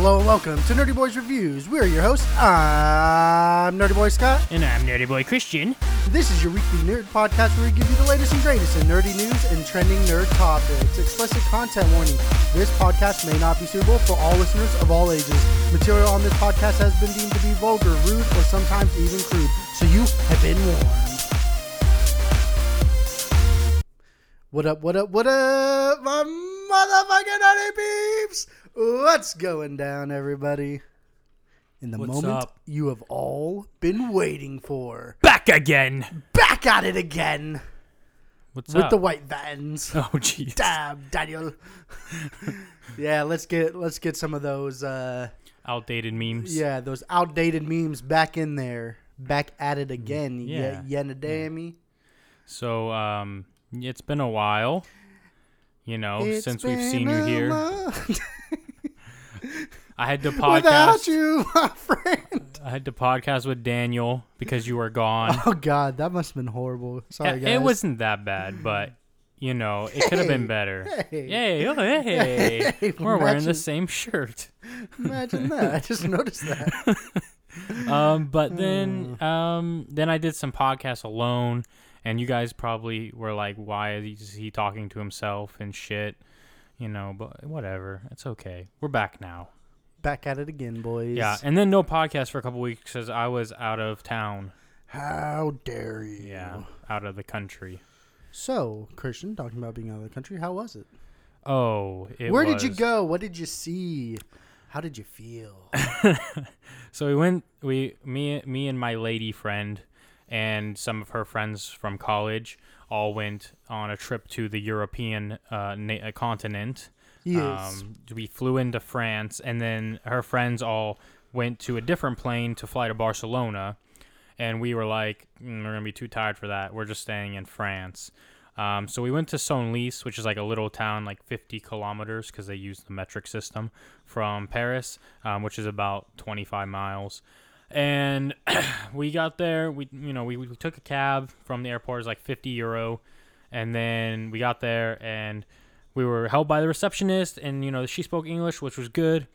Hello and welcome to Nerdy Boys Reviews. We're your hosts. I'm Nerdy Boy Scott. And I'm Nerdy Boy Christian. This is your weekly nerd podcast where we give you the latest and greatest in nerdy news and trending nerd topics. Explicit content warning. This podcast may not be suitable for all listeners of all ages. Material on this podcast has been deemed to be vulgar, rude, or sometimes even crude. So you have been warned. What up, what up, what up, my motherfucking nerdy peeps? What's going down, everybody? In the What's moment up? you have all been waiting for. Back again. Back at it again What's with up? the white vans. oh, jeez. Damn, Daniel. yeah, let's get let's get some of those uh Outdated memes. yeah, those outdated memes back in there. Back at it again. Yeah. Yeah, yeah. So, um, it's been a while, you know, It's since we've seen you here. I had to podcast Without you, my friend. I had to podcast with Daniel because you were gone. Oh God, that must have been horrible. Sorry, it, guys. it wasn't that bad, but you know, it could have been better. Hey, Yay! Oh, hey! Hey, We're wearing the same shirt. imagine that. I just noticed that. Um, but then, Hmm. um, then I did some podcasts alone, and you guys probably were like, "Why is he talking to himself and shit?" You know, but whatever. It's okay. We're back now. Back at it again, boys. Yeah, and then no podcast for a couple weeks because I was out of town. How dare you? Yeah, out of the country. So, Christian, talking about being out of the country, how was it? Oh, it Where did you go? What did you see? How did you feel? So we went. We me me and my lady friend and some of her friends from college all went on a trip to the European uh, na- uh, continent. Yes. Um, we flew into France, and then her friends all went to a different plane to fly to Barcelona. And we were like, "Mm, we're gonna be too tired for that. We're just staying in France. Um, so we went to Senlis, which is like a little town, like 50 kilometers, because they use the metric system from Paris, um, which is about 25 miles. And we got there. We, you know, we, we took a cab from the airport. It was like 50 euro, and then we got there and we were held by the receptionist, and you know she spoke English, which was good.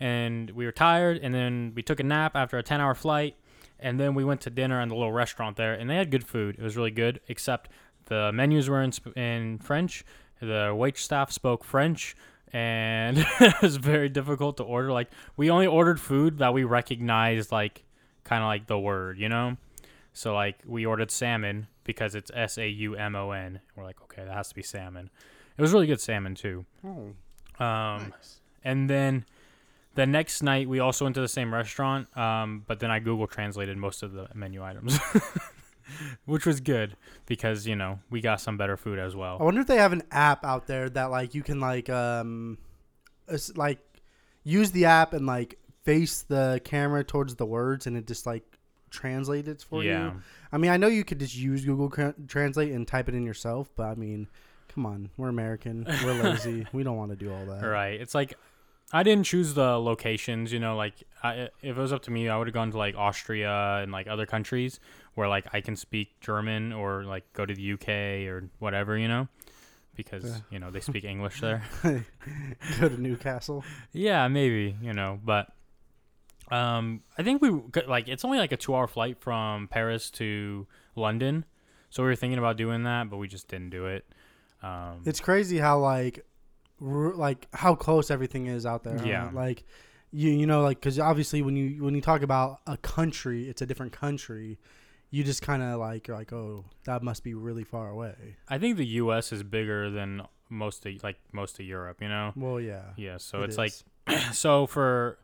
And we were tired, and then we took a nap after a 10-hour flight, and then we went to dinner in the little restaurant there, and they had good food. It was really good, except the menus were in, in French. The wait staff spoke French, and it was very difficult to order. Like we only ordered food that we recognized, like kind of like the word, you know. So like we ordered salmon because it's S A U M O N. We're like, okay, that has to be salmon. It was really good salmon too. oh, Um, nice. and then the next night we also went to the same restaurant, um, but then I Google translated most of the menu items, which was good because you know we got some better food as well. I wonder if they have an app out there that like you can like um, like use the app and like face the camera towards the words and it just like translates it for Yeah, you. I mean, I know you could just use Google Translate and type it in yourself, but I mean, come on, we're American, we're lazy, we don't want to do all that. right. It's like I didn't choose the locations. You know, like I, if it was up to me, I would have gone to like Austria and like other countries where like I can speak German or like go to the UK or whatever. You know. Because Yeah. you know they speak English there. Go to Newcastle. Yeah, maybe you know, but um, I think we could- like it's only like a two-hour flight from Paris to London, so we were thinking about doing that, but we just didn't do it. Um, It's crazy how like, r- like how close everything is out there. Yeah. Like, you you know like because obviously when you when you talk about a country, it's a different country. You just kind of like you're like oh that must be really far away. I think the U.S. is bigger than most of like most of Europe. You know. Well, yeah. Yeah, so it it's like so for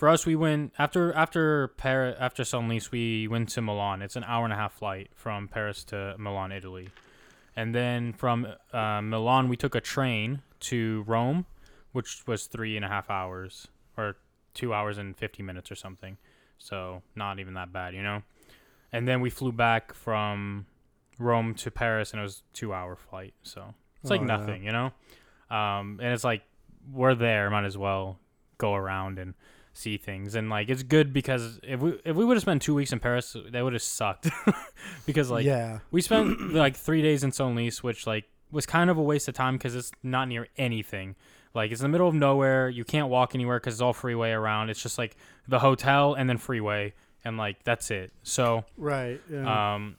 for us we went after after Paris after Senlis we went to Milan. It's an hour and a half flight from Paris to Milan, Italy, and then from uh, Milan we took a train to Rome, which was three and a half hours or two hours and fifty minutes or something. So not even that bad, you know. And then we flew back from Rome to Paris, and it was two hour flight. So it's like Oh, yeah. nothing, you know. Um, and it's like we're there, might as well go around and see things. And like it's good because if we if we would have spent two weeks in Paris, that would have sucked. because like yeah. we spent like three days in Senlis, which like was kind of a waste of time because it's not near anything. Like it's in the middle of nowhere. You can't walk anywhere because it's all freeway around. It's just like the hotel and then freeway, and like that's it. So Right. Yeah. um,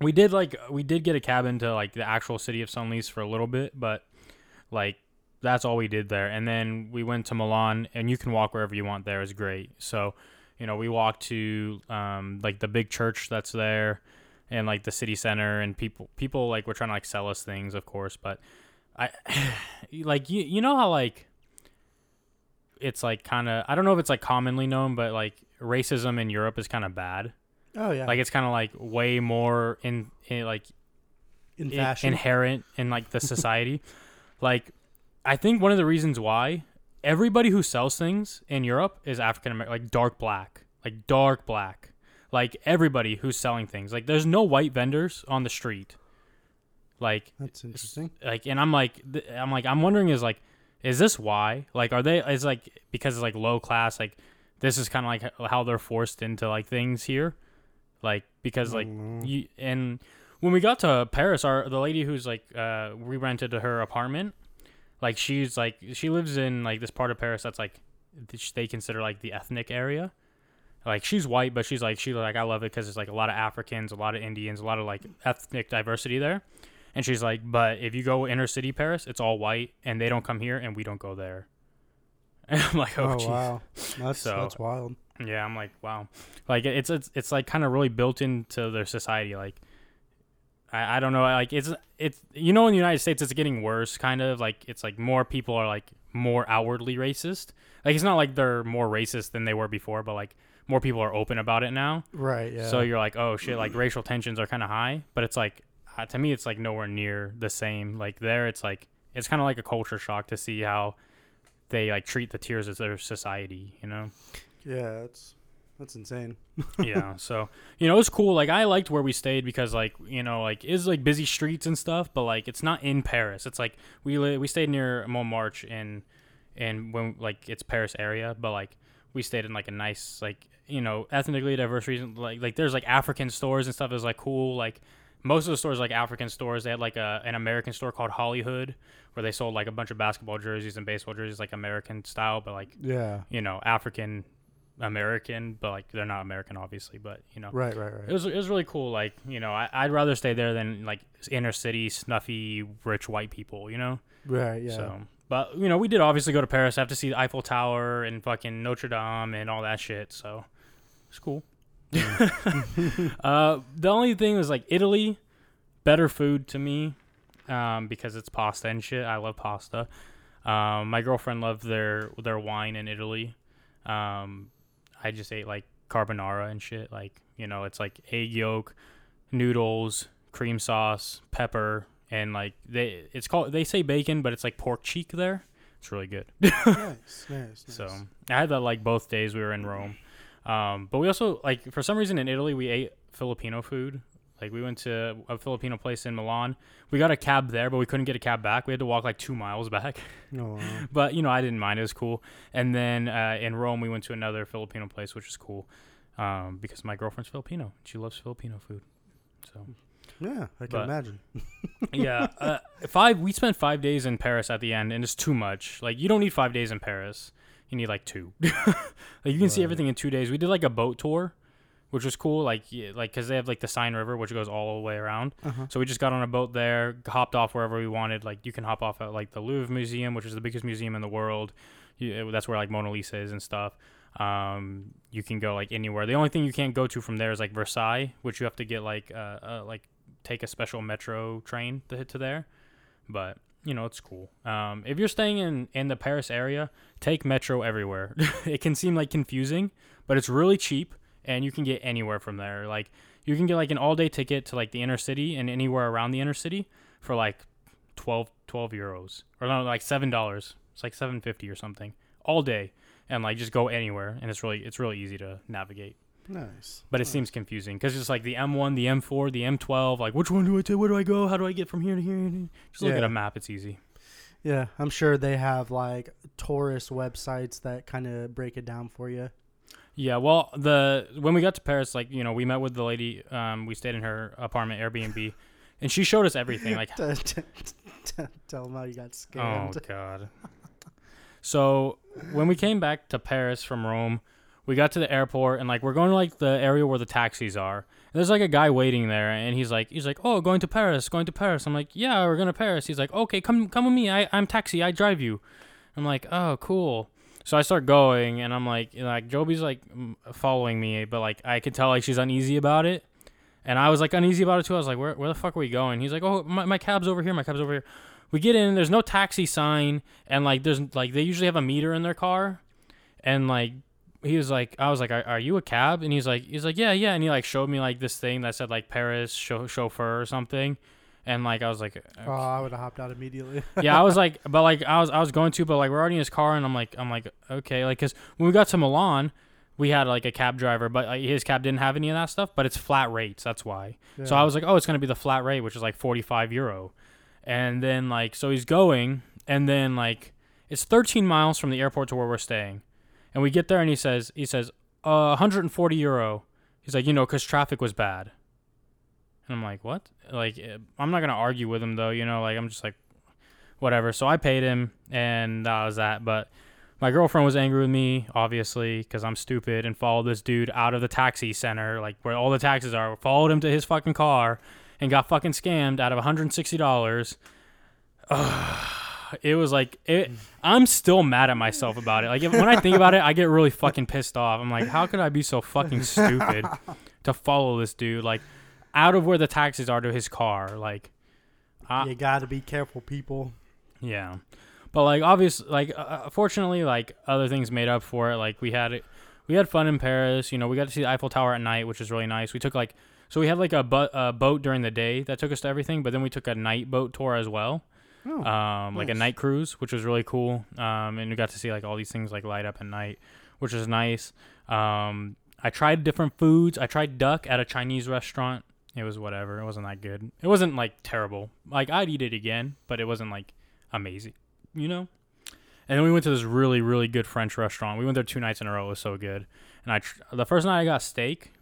we did like we did get a cabin to like the actual city of Senlis for a little bit, but like that's all we did there. And then we went to Milan, and you can walk wherever you want there. is great. So you know we walked to um, like the big church that's there, and like the city center, and people people like were trying to like sell us things, of course, but I like you you know how like it's like kind of I don't know if it's like commonly known, but like racism in Europe is kind of bad. oh yeah. Like it's kind of like way more in, in like in fashion. inherent in like the society. like I think one of the reasons why everybody who sells things in Europe is African American, like dark black, like dark black. Like everybody who's selling things, like there's no white vendors on the street. Like That's interesting. like and i'm like i'm like i'm wondering is like is this why like are they is like because it's like low class like this is kind of like how they're forced into like things here like because like Mm. you and when we got to paris our the lady who's like uh we rented her apartment like she's like she lives in like this part of paris that's like they consider like the ethnic area like she's white but she's like she like i love it because it's like a lot of africans a lot of indians a lot of like ethnic diversity there and she's like, but if you go inner city Paris, it's all white, and they don't come here, and we don't go there. And I'm like, oh, Oh, jeez. wow. That's So- that's wild. Yeah, I'm like, wow. Like it's it's it's like kind of really built into their society. Like, I I don't know. Like it's it's you know in the United States it's getting worse. Kind of like it's like more people are like more outwardly racist. Like it's not like they're more racist than they were before, but like more people are open about it now. Right. Yeah. So you're like, oh shit, like racial tensions are kind of high, but it's like uh, to me, it's like nowhere near the same. Like there, it's like it's kind of like a culture shock to see how they like treat the tiers as their society. You know? yeah. That's that's insane. yeah. So you know, it's cool. Like I liked where we stayed because like you know, like it's like busy streets and stuff, but like it's not in Paris. It's like we li- we stayed near Montmartre in and when like it's Paris area, but like we stayed in like a nice like you know ethnically diverse region. Like like there's like African stores and stuff is like cool. Like most of the stores like African stores. They had like a an American store called Hollywood where they sold like a bunch of basketball jerseys and baseball jerseys like American style, but like Yeah. you know African American, but like they're not American obviously, but you know Right. Right. Right. it was it was really cool. Like you know I, I'd rather stay there than like inner city snuffy rich white people. You know. right. Yeah. So, but you know, we did obviously go to Paris. I have to see the Eiffel Tower and fucking Notre Dame and all that shit. So it's cool. uh, the only thing was like Italy, better food to me, um, because it's pasta and shit. I love pasta. Um, my girlfriend loved their their wine in Italy. Um, I just ate like carbonara and shit. Like you know, it's like egg yolk, noodles, cream sauce, pepper, and like they it's called they say bacon, but it's like pork cheek there. It's really good. nice. Nice. Nice. So I had that like both days we were in Rome. Um, but we also like for some reason in Italy we ate Filipino food. Like we went to a Filipino place in Milan. We got a cab there, but we couldn't get a cab back. We had to walk like two miles back. Oh, wow. but you know I didn't mind. It was cool. And then uh, in Rome we went to another Filipino place, which was cool um, because my girlfriend's Filipino. She loves Filipino food. So Yeah, I can But- imagine. yeah, uh, five. We spent five days in Paris at the end, and it's too much. Like you don't need five days in Paris. You need like two. like you can see everything in two days. We did like a boat tour, which was cool. Like like because they have like the Seine River, which goes all the way around. Uh-huh. So we just got on a boat there, hopped off wherever we wanted. Like you can hop off at like the Louvre Museum, which is the biggest museum in the world. You, that's where like Mona Lisa is and stuff. Um, you can go like anywhere. The only thing you can't go to from there is like Versailles, which you have to get like uh, uh like take a special metro train to hit to there. But you know it's cool. Um, if you're staying in in the Paris area, take metro everywhere. it can seem like confusing, but it's really cheap and you can get anywhere from there. Like you can get like an all day ticket to like the inner city and anywhere around the inner city for like 12, 12 euros or no, like seven dollars. It's like seven fifty or something all day, and like just go anywhere, and it's really it's really easy to navigate. Nice. But it seems confusing because it's like the M1, the M4, the M12. Like which one do I take? Where do I go? How do I get from here to here? Just look at a map. It's easy. Yeah, I'm sure they have like tourist websites that kind of break it down for you. Yeah, well, the when we got to Paris, like you know, we met with the lady. Um, we stayed in her apartment, Airbnb, and she showed us everything. Like, Tell them how you got scared. oh god, So when we came back to Paris from Rome, we got to the airport and like we're going to like the area where the taxis are. And there's like a guy waiting there and he's like he's like, "Oh, going to Paris, going to Paris." I'm like, "Yeah, we're going to Paris." He's like, "Okay, come come with me. I I'm taxi. I drive you." I'm like, "Oh, cool." So I start going and I'm like like Joby's like following me, but like I could tell like she's uneasy about it. And I was like uneasy about it too. I was like, "Where where the fuck are we going?" He's like, "Oh, my my cab's over here. My cab's over here." We get in, there's no taxi sign and like there's like they usually have a meter in their car and like he was like i was like are, are you a cab and he's like he's like yeah yeah and he like showed me like this thing that said like paris chau- chauffeur or something and like i was like Oh, I would have hopped out immediately. yeah i was like but like i was i was going to but like we're already in his car and i'm like i'm like okay like because when we got to milan we had like a cab driver but like, his cab didn't have any of that stuff but it's flat rates that's why. Yeah. so i was like oh it's going to be the flat rate which is like 45 euro. And then like so he's going and then like it's 13 miles from the airport to where we're staying. And we get there and he says he says uh 140 euro. He's like you know because traffic was bad. And i'm like what like eh, i'm not gonna argue with him though you know like i'm just like whatever. So i paid him and that was that. But my girlfriend was angry with me obviously because i'm stupid and followed this dude out of the taxi center like where all the taxis are followed him to his fucking car and got fucking scammed out of $160 it was like it i'm still mad at myself about it. Like if, when i think about it i get really fucking pissed off. I'm like how could i be so fucking stupid to follow this dude? Like out of where the taxis are to his car like I- you got to be careful, people. yeah but like obviously like uh, fortunately like other things made up for it like we had it we had fun in paris you know we got to see the eiffel tower at night which was really nice we took like so we had like a, bu- a boat during the day that took us to everything but then we took a night boat tour as well Oh, um, like a night cruise, which was really cool. Um, and we got to see like all these things like light up at night, which was nice. Um, I tried different foods. I tried duck at a Chinese restaurant. It was whatever. It wasn't that good. It wasn't like terrible. Like I'd eat it again, but it wasn't like amazing, you know. And then we went to this really really good French restaurant. We went there two nights in a row. It was so good. And I tr- the first night I got steak,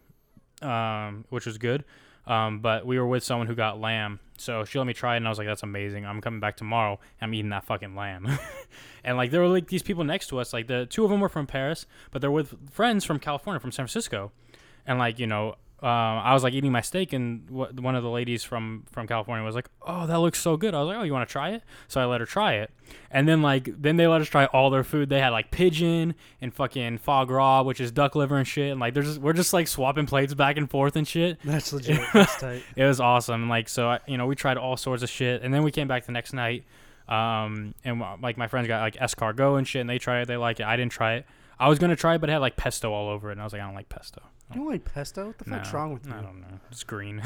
um, which was good. Um, but we were with someone who got lamb, so she let me try it, and I was like, "That's amazing! I'm coming back tomorrow. I'm eating that fucking lamb." and like there were like these people next to us, like the two of them were from Paris, but they're with friends from California, from San Francisco, and like you know, uh, I was like eating my steak, and wh- one of the ladies from from California was like, "Oh, that looks so good." I was like, "Oh, you want to try it?" So I let her try it, and then like then they let us try all their food. They had like pigeon and fucking foie gras, which is duck liver and shit, and like they're we're just like swapping plates back and forth and shit. That's legit. That's tight. It was awesome. Like so, I, you know, we tried all sorts of shit, and then we came back the next night. Um, and like my friends got like escargot and shit, and they tried it. They like it. I didn't try it. I was gonna try it, but it had like pesto all over it, and I was like, I don't like pesto. You don't like pesto? What the fuck's wrong with you? I don't know. It's green.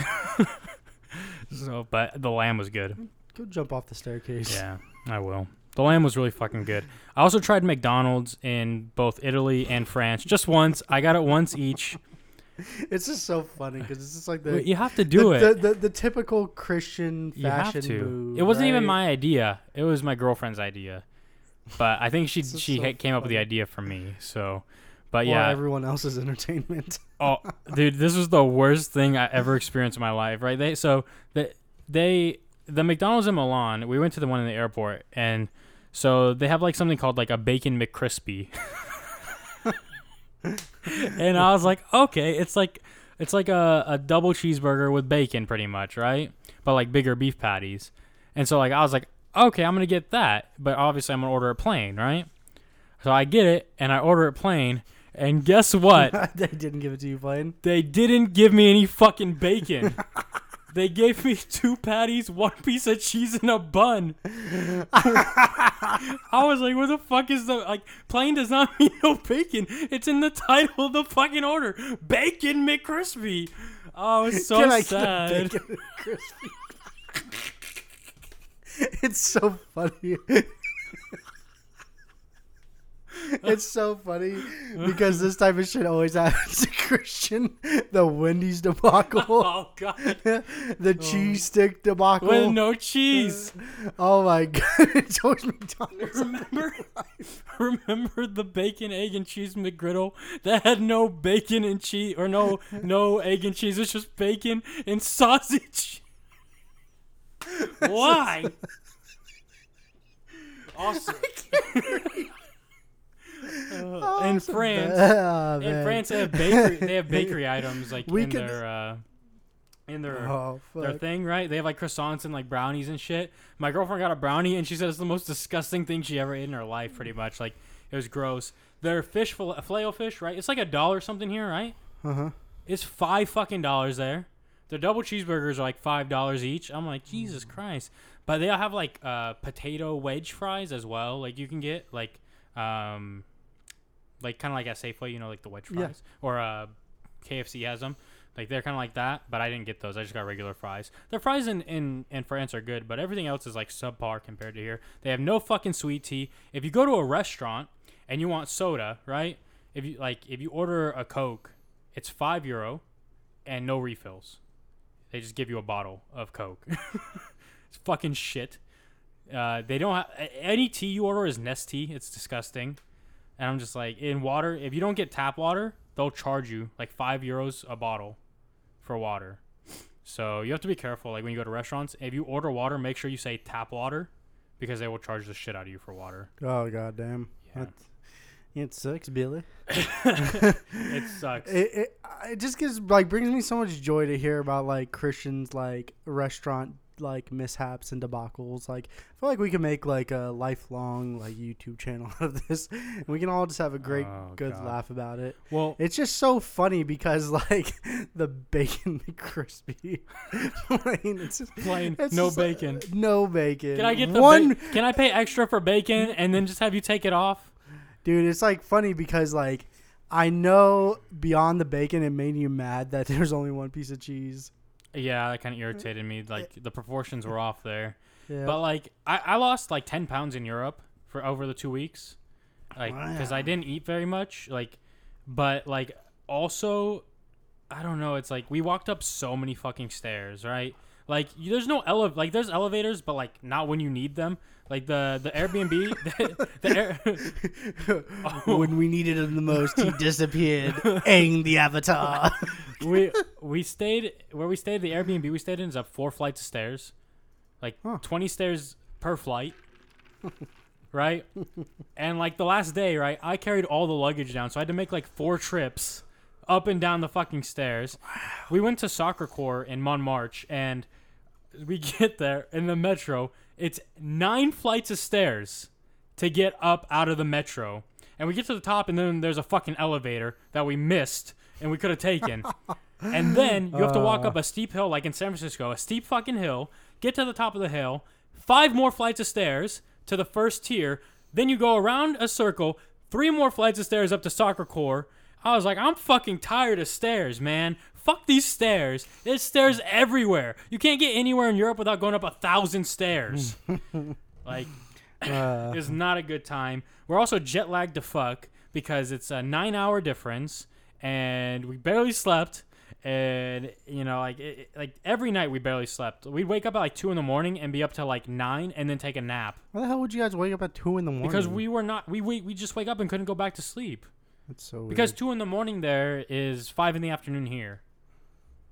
so, but the lamb was good. Go jump off the staircase. Yeah, I will. The lamb was really fucking good. I also tried McDonald's in both Italy and France just once. I got it once each. It's just so funny because it's just like the you have to do the, it. The, the, the typical Christian You have fashion to. move. it wasn't even my idea. It was my girlfriend's idea. But I think she she so came up with the idea for me. So, but yeah, everyone else's entertainment. oh, dude, this was the worst thing I ever experienced in my life. Right? They so the they the McDonald's in Milan. We went to the one in the airport, and so they have like something called like a bacon McCrispy. and I was like, okay, it's like it's like a, a double cheeseburger with bacon, pretty much, right? But like bigger beef patties. And so like I was like, okay, I'm gonna get that, but obviously I'm gonna order it plain, right? So I get it and I order it plain, and guess what? they didn't give it to you plain. they didn't give me any fucking bacon. they gave me two patties, one piece of cheese, and a bun. I was like, "Where the fuck is the like plain does not mean no bacon? It's in the title of the fucking order, bacon McCrispy." Oh, I was so Can I get a bacon it's so funny. it's so funny because this type of shit always happens to Christian. The Wendy's debacle, Oh god, the oh. cheese stick debacle. with no cheese. oh my god, it's always McDonald's. Remember, remember the bacon, egg, and cheese McGriddle that had no bacon and cheese, or no no egg and cheese. It's just bacon and sausage. Why? Also, Oh, in France, bad. Oh, in man. France they have bakery they have bakery items like We in could- their uh, in their Oh, their thing, right? They have like croissants and like brownies and shit. My girlfriend got a brownie and she said it's the most disgusting thing she ever ate in her life, pretty much. Like it was gross. Their fish filet fish, right? It's like a dollar something here, right? Uh-huh. It's five fucking dollars there. Their double cheeseburgers are like five dollars each. I'm like Jesus Christ. But they all have like uh, potato wedge fries as well. Like you can get like um, like kind of like at Safeway, you know, like the wedge Yeah. fries, or uh, KFC has them. Like they're kind of like that, but I didn't get those. I just got regular fries. Their fries in, in, in France are good, but everything else is like subpar compared to here. They have no fucking sweet tea. If you go to a restaurant and you want soda, right? If you like, if you order a Coke, it's five euro, and no refills. They just give you a bottle of Coke. it's fucking shit. Uh, they don't have any tea you order is Nestea. It's disgusting. And I'm just like, in water, if you don't get tap water, they'll charge you like five euros a bottle for water. So you have to be careful. Like when you go to restaurants, if you order water, make sure you say tap water, because they will charge the shit out of you for water. Oh goddamn. Yeah. That- It sucks, Billy. It sucks. It, it it just gives like brings me so much joy to hear about like Christians like restaurant like mishaps and debacles. Like I feel like we can make like a lifelong like YouTube channel out of this, and we can all just have a great Oh, good God. laugh about it. well, It's just so funny because like the bacon crispy plain, it's just, plain it's no just, uh, bacon. no bacon. Can I get the one? ba- Can I pay extra for bacon and then just have you take it off? Dude, it's like funny because like I know beyond the bacon, it made you mad that there's only one piece of cheese. Yeah, that kind of mm-hmm. irritated me. Like the proportions were off there. Yeah. But like I, I lost like ten pounds in Europe for over the two weeks, like because I didn't eat very much. Like, but like also, I don't know. It's like we walked up so many fucking stairs, right? Like there's no ele- like there's elevators, but like not when you need them. Like the the Airbnb, the, the air, Oh. when we needed him the most, he disappeared. Aang the Avatar. we we stayed where we stayed. The Airbnb we stayed in is up four flights of stairs, like Huh. twenty stairs per flight, right? And like the last day, right, I carried all the luggage down, so I had to make like four trips up and down the fucking stairs. We went to Sacré-Cœur in Mon Montmartre, and we get there in the metro. It's nine flights of stairs to get up out of the metro. And we get to the top, and then there's a fucking elevator that we missed and we could have taken. and then you have to walk Uh. up a steep hill, like in San Francisco, a steep fucking hill, get to the top of the hill, five more flights of stairs to the first tier. Then you go around a circle, three more flights of stairs up to Sacré-Cœur. I was like, I'm fucking tired of stairs, man. Fuck these stairs. There's stairs everywhere. You can't get anywhere in Europe without going up a thousand stairs. like, Uh, it's not a good time. We're also jet lagged to fuck because it's a nine hour difference and we barely slept. And you know, like it, it- like every night we barely slept. We'd wake up at like two in the morning and be up till like nine, and then take a nap why the hell would you guys wake up at two in the morning? because we were not we we, we just wake up and couldn't go back to sleep That's so weird. because two in the morning there is five in the afternoon here.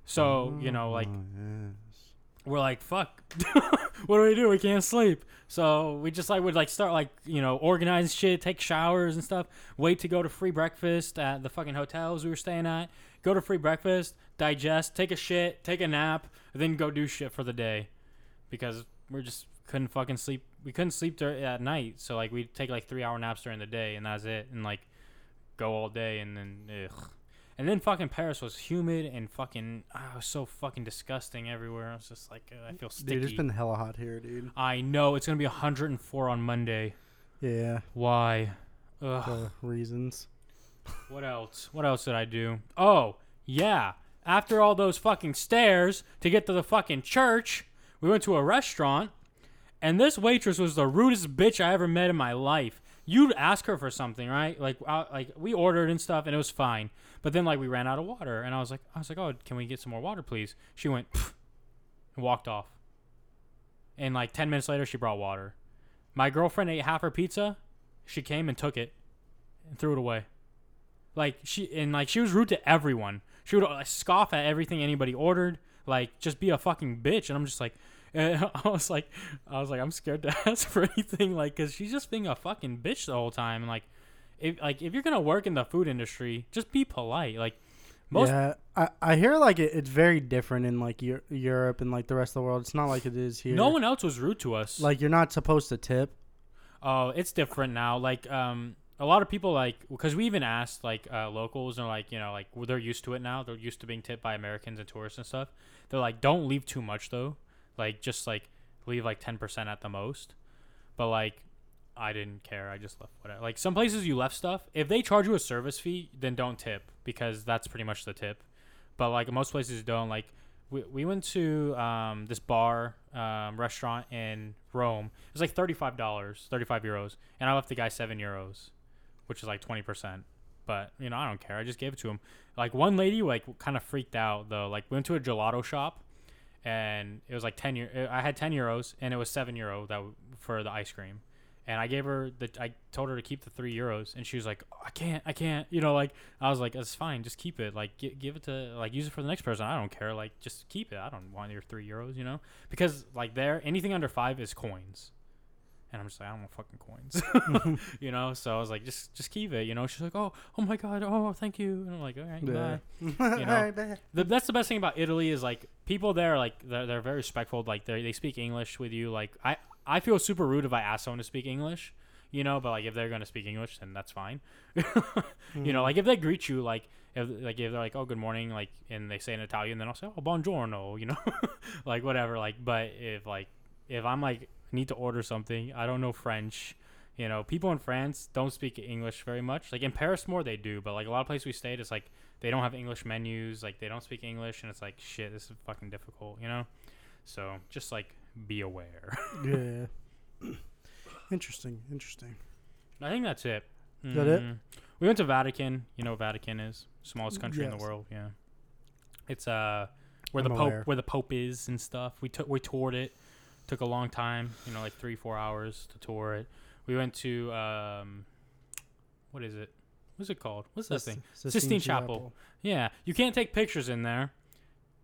So you know, oh, like Oh, yes. we're like, fuck, what do we do? We can't sleep. So we just like would like start like you know organize shit, take showers and stuff. Wait to go to free breakfast at the fucking hotels we were staying at. Go to free breakfast, digest, take a shit, take a nap, then go do shit for the day, because we just couldn't fucking sleep. We couldn't sleep dur- at night, so like we'd take like three hour naps during the day, and that's it, and like go all day, and then ugh. And then fucking Paris was humid and fucking it was so fucking disgusting everywhere. I was just like, uh, I feel sticky. Dude, it's been hella hot here, dude. I know it's gonna be 104 on Monday. Yeah, Why? Ugh. for reasons. What else? What else did I do? Oh, yeah. After all those fucking stairs to get to the fucking church, we went to a restaurant, and this waitress was the rudest bitch I ever met in my life. You'd ask her for something, right? Like, uh, like we ordered and stuff, and it was fine. But then, like, we ran out of water, and I was like, I was like, oh, can we get some more water, please? She went and walked off. And like ten minutes later, she brought water. My girlfriend ate half her pizza. She came and took it and threw it away. Like she and like she was rude to everyone. She would uh, scoff at everything anybody ordered. Like just be a fucking bitch. And I'm just like, and I was like, I was like, I'm scared to ask for anything. Like, cause she's just being a fucking bitch the whole time. And like, if like if you're gonna work in the food industry, just be polite. Like most yeah, I, I hear like it, it's very different in like Eu- Europe and like the rest of the world. It's not like it is here. no one else was rude to us. like you're not supposed to tip. Oh, it's different now. Like, um, a lot of people like because we even asked like uh, locals and like you know like well, they're used to it now. They're used to being tipped by Americans and tourists and stuff. They're like, don't leave too much though. Like, just like leave like ten percent at the most. But like, I didn't care. I just left whatever. Like some places you left stuff. If they charge you a service fee, then don't tip because that's pretty much the tip. But like most places don't. Like we, we went to um, this bar um, restaurant in Rome. It was like thirty five dollars, thirty five euros, and I left the guy seven euros, which is like twenty percent. But you know I don't care. I just gave it to him. Like one lady like kind of freaked out though. Like we went to a gelato shop, and it was like ten. Eu- I had ten euros, and it was seven euro that for the ice cream. And I gave her the. I told her to keep the three euros, and she was like, oh, "I can't, I can't." You know, like I was like, "It's fine, just keep it. Like, gi- give it to, like, use it for the next person. I don't care. Like, just keep it. I don't want your three euros. You know, because like there, anything under five is coins." And I'm just like, I don't want fucking coins, you know. So I was like, just, just keep it, you know. She's like, oh, oh my god, oh, thank you. And I'm like, all right, Yeah. bye You know, bye. the, that's the best thing about Italy is like people there like they're, they're very respectful like they they speak English with you like I I feel super rude if I ask someone to speak English you know but like if they're gonna speak English then that's fine you know hmm. like if they greet you like if like if they're like oh good morning like and they say in Italian then I'll say oh buongiorno you know like whatever like but if like if I'm like need to order something I don't know French you know people in France don't speak English very much like in Paris more they do but like a lot of places we stayed it's like they don't have English menus, like they don't speak English, and it's like shit, this is fucking difficult, you know. So just like be aware. yeah. interesting. Interesting. I think that's it. Is that it? Mm. We went to Vatican. You know, what Vatican is smallest country in the world. Yeah, it's uh where I'm the Pope aware. where the Pope is and stuff. We took we toured it. Took a long time. You know, like three four hours to tour it. We went to um, what is it? What's it called? What's that thing? Sistine Chapel. Yeah, you can't take pictures in there,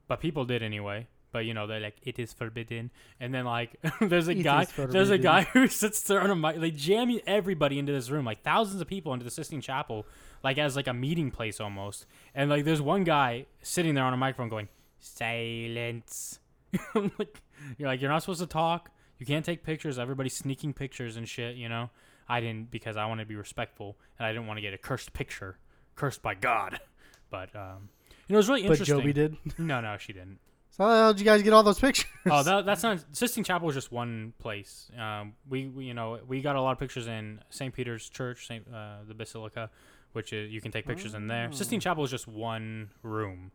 but people did anyway. But you know they're like it is forbidden, and then like there's a It guy, there's a guy who sits there on a mic, like jamming everybody into this room, like thousands of people into the Sistine Chapel, like as like a meeting place almost. And like there's one guy sitting there on a microphone going silence. Like you're like you're not supposed to talk. You can't take pictures. Everybody's sneaking pictures and shit. You know, I didn't because I wanted to be respectful and I didn't want to get a cursed picture, cursed by God. But um, you know, it was really interesting. But. Joby did. No, no, she didn't. So how did you guys get all those pictures? Oh, that, that's not Sistine Chapel was just one place. Um, we, we you know we got a lot of pictures in St. Peter's Church, Saint uh, the Basilica, which is you can take pictures in there. Sistine Chapel is just one room,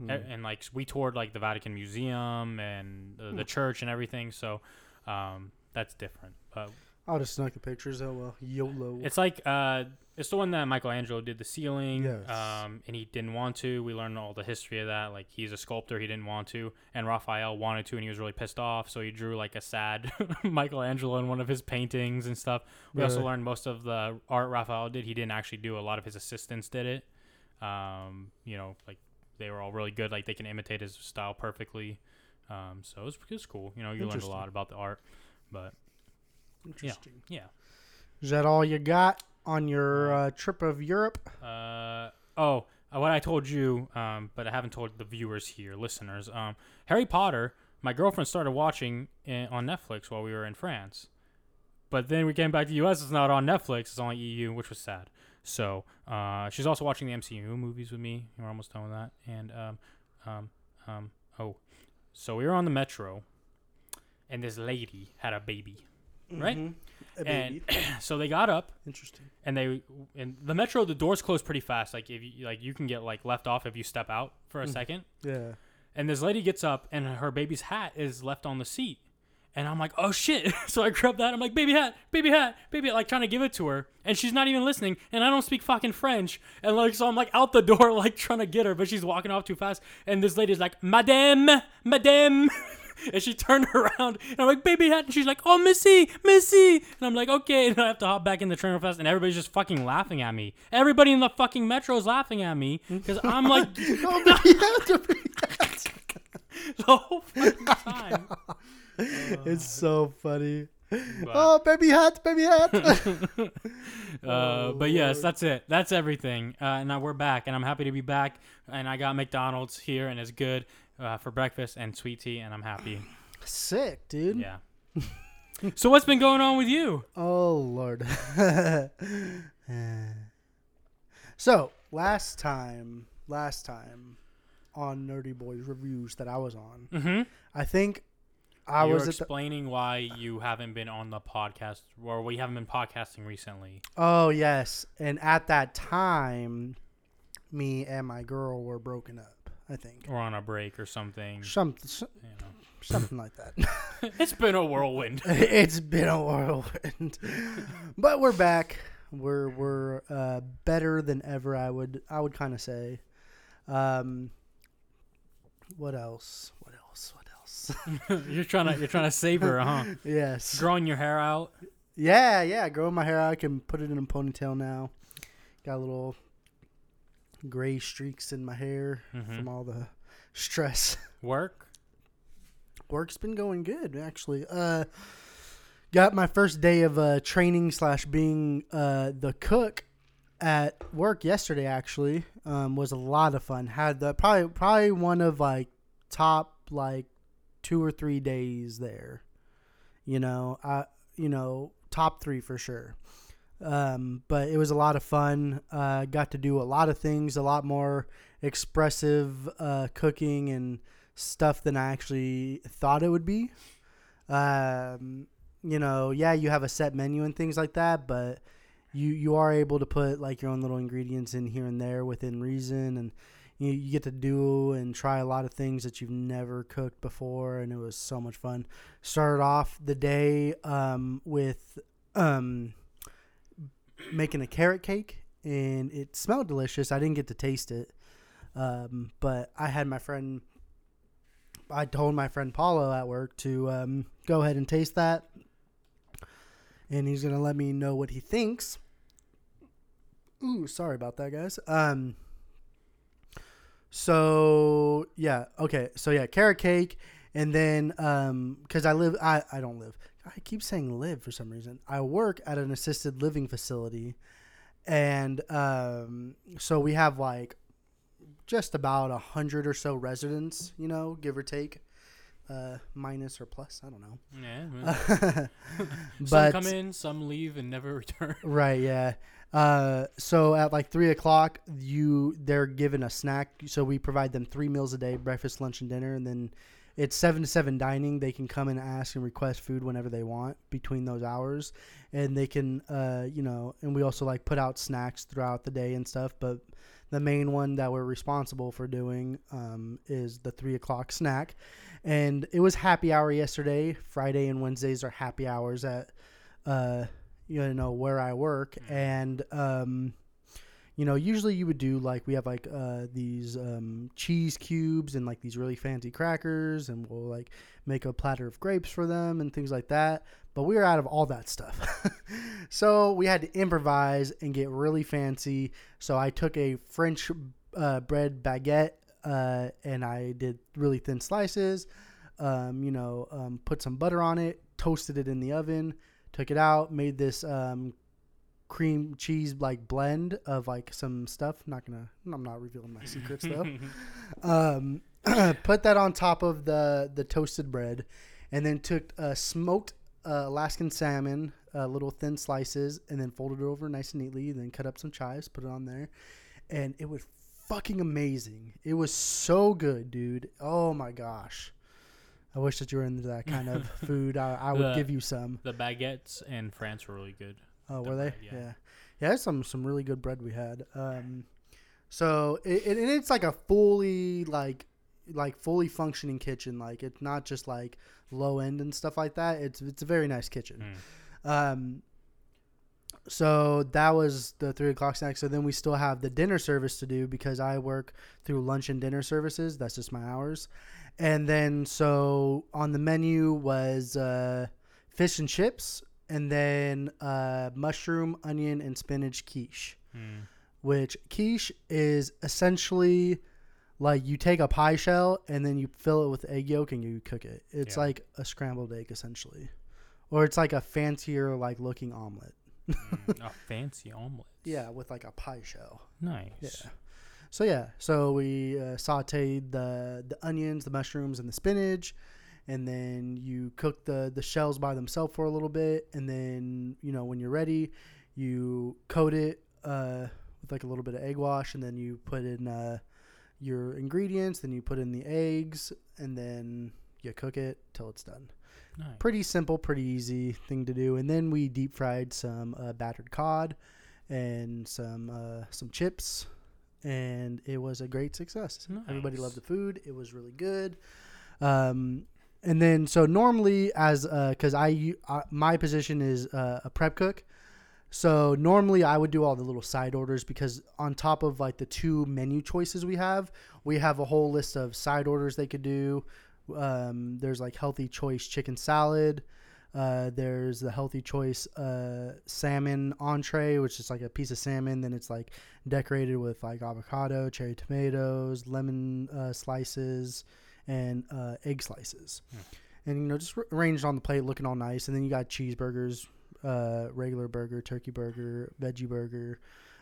Hmm. A- and, like we toured like the Vatican Museum and the, the church and everything. So um, that's different. But I would have snuck the pictures. Oh well, YOLO. it's like uh, it's the one that Michelangelo did the ceiling, Yes. um, and he didn't want to. We learned all the history of that. Like he's a sculptor, he didn't want to, and Raphael wanted to, and he was really pissed off. So he drew like a sad Michelangelo in one of his paintings and stuff. We also learned most of the art Raphael did. He didn't actually do. A lot of his assistants did it. Um, you know, like they were all really good. Like they can imitate his style perfectly. Um, so it was, it was cool. You know, you learned a lot about the art. But Interesting. yeah. Is that all you got on your uh, trip of Europe? Uh oh, uh, what I told you, um, but I haven't told the viewers here, listeners. Um, Harry Potter. My girlfriend started watching in, on Netflix while we were in France, but then we came back to the U.S. It's not on Netflix. It's only EU, which was sad. So uh, she's also watching the MCU movies with me. We're almost done with that. And um, um, um, oh, so we were on the metro, and this lady had a baby. Right? Mhm. A And so they got up Interesting. and they in the metro the doors close pretty fast like if you like you can get like left off if you step out for a Mm. second Yeah. and this lady gets up and her baby's hat is left on the seat and i'm like oh shit. So i grab that. I'm like baby hat baby hat baby hat like trying to give it to her. And she's not even listening. And i don't speak fucking french. And like so i'm like out the door like trying to get her. But she's walking off too fast. And this lady's like madame madame. And she turned around, and I'm like, baby hat. And she's like, oh, Missy, Missy. And I'm like, okay. And I have to hop back in the train real fast, and everybody's just fucking laughing at me. Everybody in the fucking metro is laughing at me. Because I'm like oh, you have to be- the whole fucking time. it's so funny. But, oh, baby hat, baby hat. uh, but yes, that's it. That's everything. Uh, and now we're back, and I'm happy to be back. And I got McDonald's here, and it's good uh, for breakfast and sweet tea, and I'm happy. Sick, dude. Yeah. so what's been going on with you? Oh lord. so last time, last time on Nerdy Boys reviews that I was on, Mm-hmm. I think I you was were at the, explaining why you haven't been on the podcast, or we haven't been podcasting recently. Oh yes, and at that time, me and my girl were broken up. I think or on a break or something. some, You know. something like that. it's been a whirlwind. it's been a whirlwind, but we're back. We're we're uh, better than ever. I would I would kind of say. Um, what else? What else? What else? you're trying to you're trying to savor, huh? yes. Growing your hair out. Yeah, yeah. Growing my hair out. I can put it in a ponytail now. Got a little gray streaks in my hair Mhm. from all the stress. Work. Work's been going good actually. Uh, got my first day of uh, training slash being uh, the cook at work yesterday. Actually, um, was a lot of fun. Had the probably probably one of like top like two or three days there. You know, I you know top three for sure. Um, but it was a lot of fun. Uh, got to do a lot of things, a lot more expressive uh, cooking and stuff than I actually thought it would be. Um, you know, yeah, you have a set menu and things like that, but you you are able to put like your own little ingredients in here and there within reason, and you, you get to do and try a lot of things that you've never cooked before, and it was so much fun. Started off the day um, with um, making a carrot cake, and it smelled delicious. I didn't get to taste it, um, but I had my friend. I told my friend Paulo at work to um, go ahead and taste that, and he's gonna let me know what he thinks. Ooh, sorry about that, guys. Um. So yeah, okay. So yeah, carrot cake, and then um, because I live, I I don't live. I keep saying live for some reason. I work at an assisted living facility, and um, so we have like just about a hundred or so residents, you know, give or take, uh, minus or plus. I don't know. Yeah. some but come in, some leave, and never return. right, yeah. Uh, so at like three o'clock, you they're given a snack. So we provide them three meals a day: breakfast, lunch, and dinner. And then it's seven to seven dining. They can come and ask and request food whenever they want between those hours, and they can, uh, you know, and we also like put out snacks throughout the day and stuff. But the main one that we're responsible for doing um, is the three o'clock snack, and it was happy hour yesterday. Friday and Wednesdays are happy hours at. Uh, you know where I work, and um, you know usually you would do like we have like uh, these um, cheese cubes and like these really fancy crackers, and we'll like make a platter of grapes for them and things like that. But we were out of all that stuff, so we had to improvise and get really fancy. So I took a French uh, bread baguette uh, and I did really thin slices. Um, you know, um, put some butter on it, toasted it in the oven took it out, made this um, cream cheese like blend of like some stuff. Not gonna, I'm not revealing my secrets though. um, put that on top of the the toasted bread, and then took uh, smoked uh, Alaskan salmon, uh, little thin slices, and then folded it over nice and neatly. Then cut up some chives, put it on there, and it was fucking amazing. It was so good, dude. Oh my gosh. I wish that you were into that kind of food. I, I would The- give you some. the baguettes in France were really good. Oh, the were they? bread, yeah. yeah. Yeah, there's some some really good bread we had. Um, so it, it, and it's like a fully like like fully functioning kitchen. Like it's not just like low end and stuff like that. It's it's a very nice kitchen. Mm. Um, so that was the three o'clock snack. So then we still have the dinner service to do because I work through lunch and dinner services. That's just my hours. And then so on the menu was uh, fish and chips, and then uh, mushroom, onion, and spinach quiche. Mm. Which quiche is essentially like you take a pie shell and then you fill it with egg yolk and you cook it. It's Yeah. like a scrambled egg essentially, or it's like a fancier like looking omelet. Mm, a fancy omelet. Yeah, with like a pie shell. Nice. Yeah. So yeah, so we uh, sautéed the the onions, the mushrooms, and the spinach, and then you cook the the shells by themselves for a little bit, and then you know when you're ready, you coat it uh, with like a little bit of egg wash, and then you put in uh, your ingredients, then you put in the eggs, and then you cook it till it's done. Nice. Pretty simple, pretty easy thing to do. And then we deep fried some uh, battered cod and some uh, some chips, and it was a great success. Everybody loved the food. It was really good. Um, and then so normally as because I uh, my position is uh, a prep cook. So normally I would do all the little side orders because on top of like the two menu choices we have, we have a whole list of side orders they could do. Um, there's like healthy choice chicken salad. Uh, there's the healthy choice uh, salmon entree, which is like a piece of salmon. Then it's like decorated with like avocado, cherry tomatoes, lemon uh, slices, and uh, egg slices. And you know, just r- arranged on the plate, looking all nice. And then you got cheeseburgers, uh, regular burger, turkey burger, veggie burger,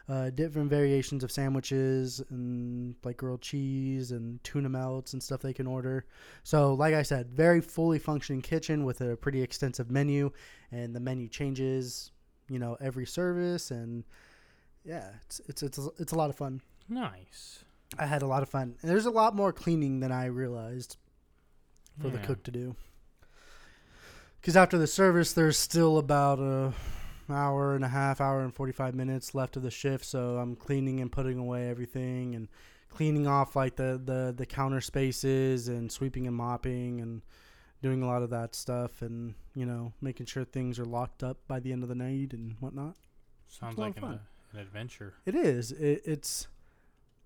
uh, different variations of sandwiches, and like grilled cheese and tuna melts and stuff they can order. So, like I said, very fully functioning kitchen with a pretty extensive menu, and the menu changes, you know, every service, and yeah, it's it's it's a, it's a lot of fun. Nice. I had a lot of fun. And there's a lot more cleaning than I realized for the cook to do. Because after the service, there's still about a hour and a half, hour and 45 minutes left of the shift. So I'm cleaning and putting away everything and cleaning off like the, the, the counter spaces and sweeping and mopping and doing a lot of that stuff and, you know, making sure things are locked up by the end of the night and whatnot. Sounds like an, fun. an adventure. It is. It, it's.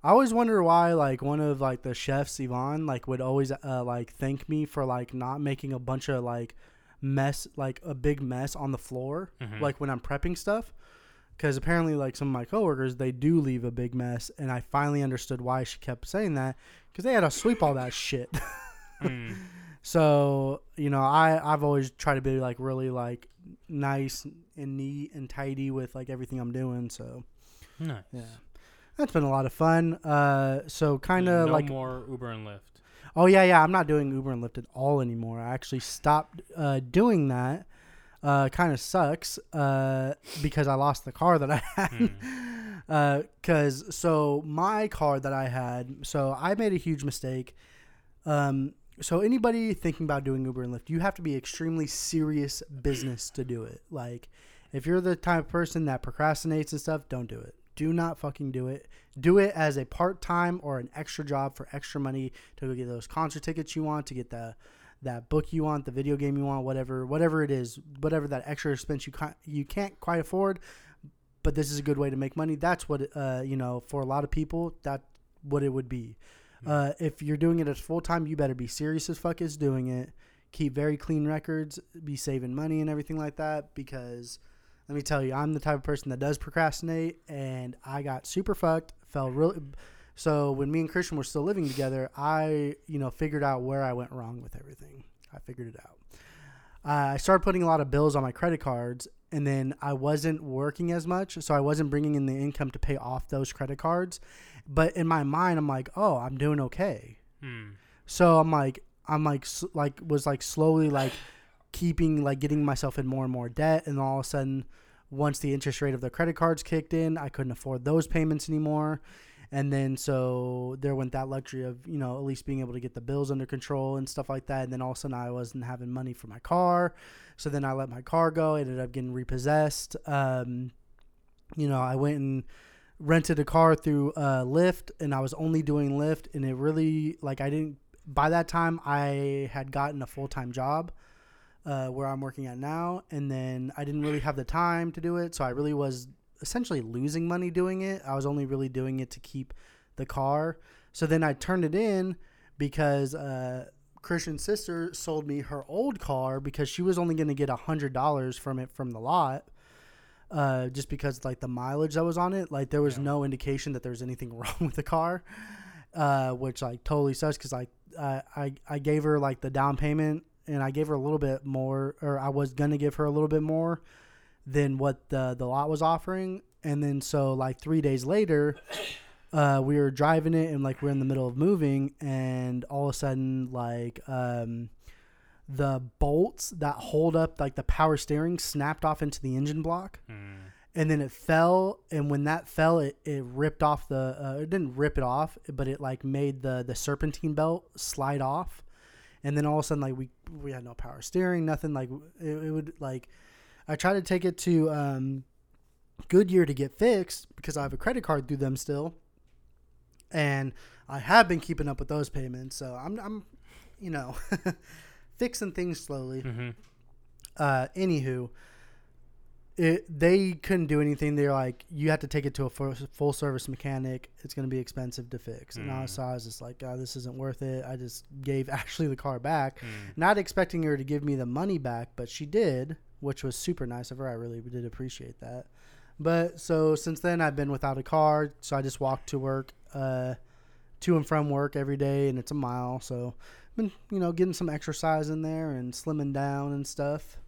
I always wonder why, like one of like the chefs, Yvonne, like would always uh, like thank me for like not making a bunch of like mess, like a big mess on the floor, Mhm. like when I'm prepping stuff. Because apparently, like some of my coworkers, they do leave a big mess, and I finally understood why she kept saying that. Because they had to sweep all that shit. Mm. So you know, I I've always tried to be like really like nice and neat and tidy with like everything I'm doing. So Nice. yeah, that's been a lot of fun. Uh, so kind of no like more Uber and Lyft. Oh yeah yeah, I'm not doing Uber and Lyft at all anymore. I actually stopped uh, doing that. Uh, kind of sucks uh, because I lost the car that I had. Because so my car that I had, so I made a huge mistake. Um, so anybody thinking about doing Uber and Lyft, you have to be extremely serious business to do it. Like, if you're the type of person that procrastinates and stuff, don't do it. Do not fucking do it. Do it as a part time or an extra job for extra money to go get those concert tickets you want, to get the that book you want, the video game you want, whatever, whatever it is, whatever that extra expense you can't you can't quite afford. But this is a good way to make money. That's what uh, you know for a lot of people. That what it would be. Uh, if you're doing it as full time, you better be serious as fuck as doing it. Keep very clean records. Be saving money and everything like that. Because let me tell you, I'm the type of person that does procrastinate, and I got super fucked. Fell really. So when me and Christian were still living together, I you know figured out where I went wrong with everything. I figured it out. Uh, I started putting a lot of bills on my credit cards, and then I wasn't working as much, so I wasn't bringing in the income to pay off those credit cards. But in my mind, I'm like, oh, I'm doing okay. Hmm. So I'm like, I'm like, like was like slowly like keeping like getting myself in more and more debt, and all of a sudden, once the interest rate of the credit cards kicked in, I couldn't afford those payments anymore. And then so there went that luxury of you know at least being able to get the bills under control and stuff like that. And then all of a sudden I wasn't having money for my car, so then I let my car go. Ended up getting repossessed. Um, you know I went and rented a car through uh, Lyft, and I was only doing Lyft, and it really like I didn't. By that time, I had gotten a full time job uh, where I'm working at now, and then I didn't really have the time to do it, so I really was essentially losing money doing it. I was only really doing it to keep the car. So then I turned it in because uh, Christian's sister sold me her old car because she was only going to get a hundred dollars from it from the lot. Uh, just because like the mileage that was on it, like there was Yeah. no indication that there was anything wrong with the car, uh, which like totally sucks because like uh, I I gave her like the down payment and I gave her a little bit more, or I was gonna give her a little bit more than what the the lot was offering. And then so like three days later, uh, we were driving it and like we're in the middle of moving, and all of a sudden like um, the bolts that hold up like the power steering snapped off into the engine block Mm. and then it fell and when that fell it, it ripped off the uh, it didn't rip it off but it like made the the serpentine belt slide off and then all of a sudden like we we had no power steering nothing like it, it would like i tried to take it to um goodyear to get fixed because i have a credit card through them still. And i have been keeping up with those payments. So i'm i'm you know fixing things slowly. Hmm uh, anywho, it they couldn't do anything. They're like, you have to take it to a full, full service mechanic. It's going to be expensive to fix. And I, Mm. so I was just like, oh, this isn't worth it. I just gave Ashley the car back, Mm. not expecting her to give me the money back, but she did, which was super nice of her. I really did appreciate that. But so since then, I've been without a car, so I just walk to work, uh, to and from work every day, and it's a mile. So, I've been you know getting some exercise in there and slimming down and stuff.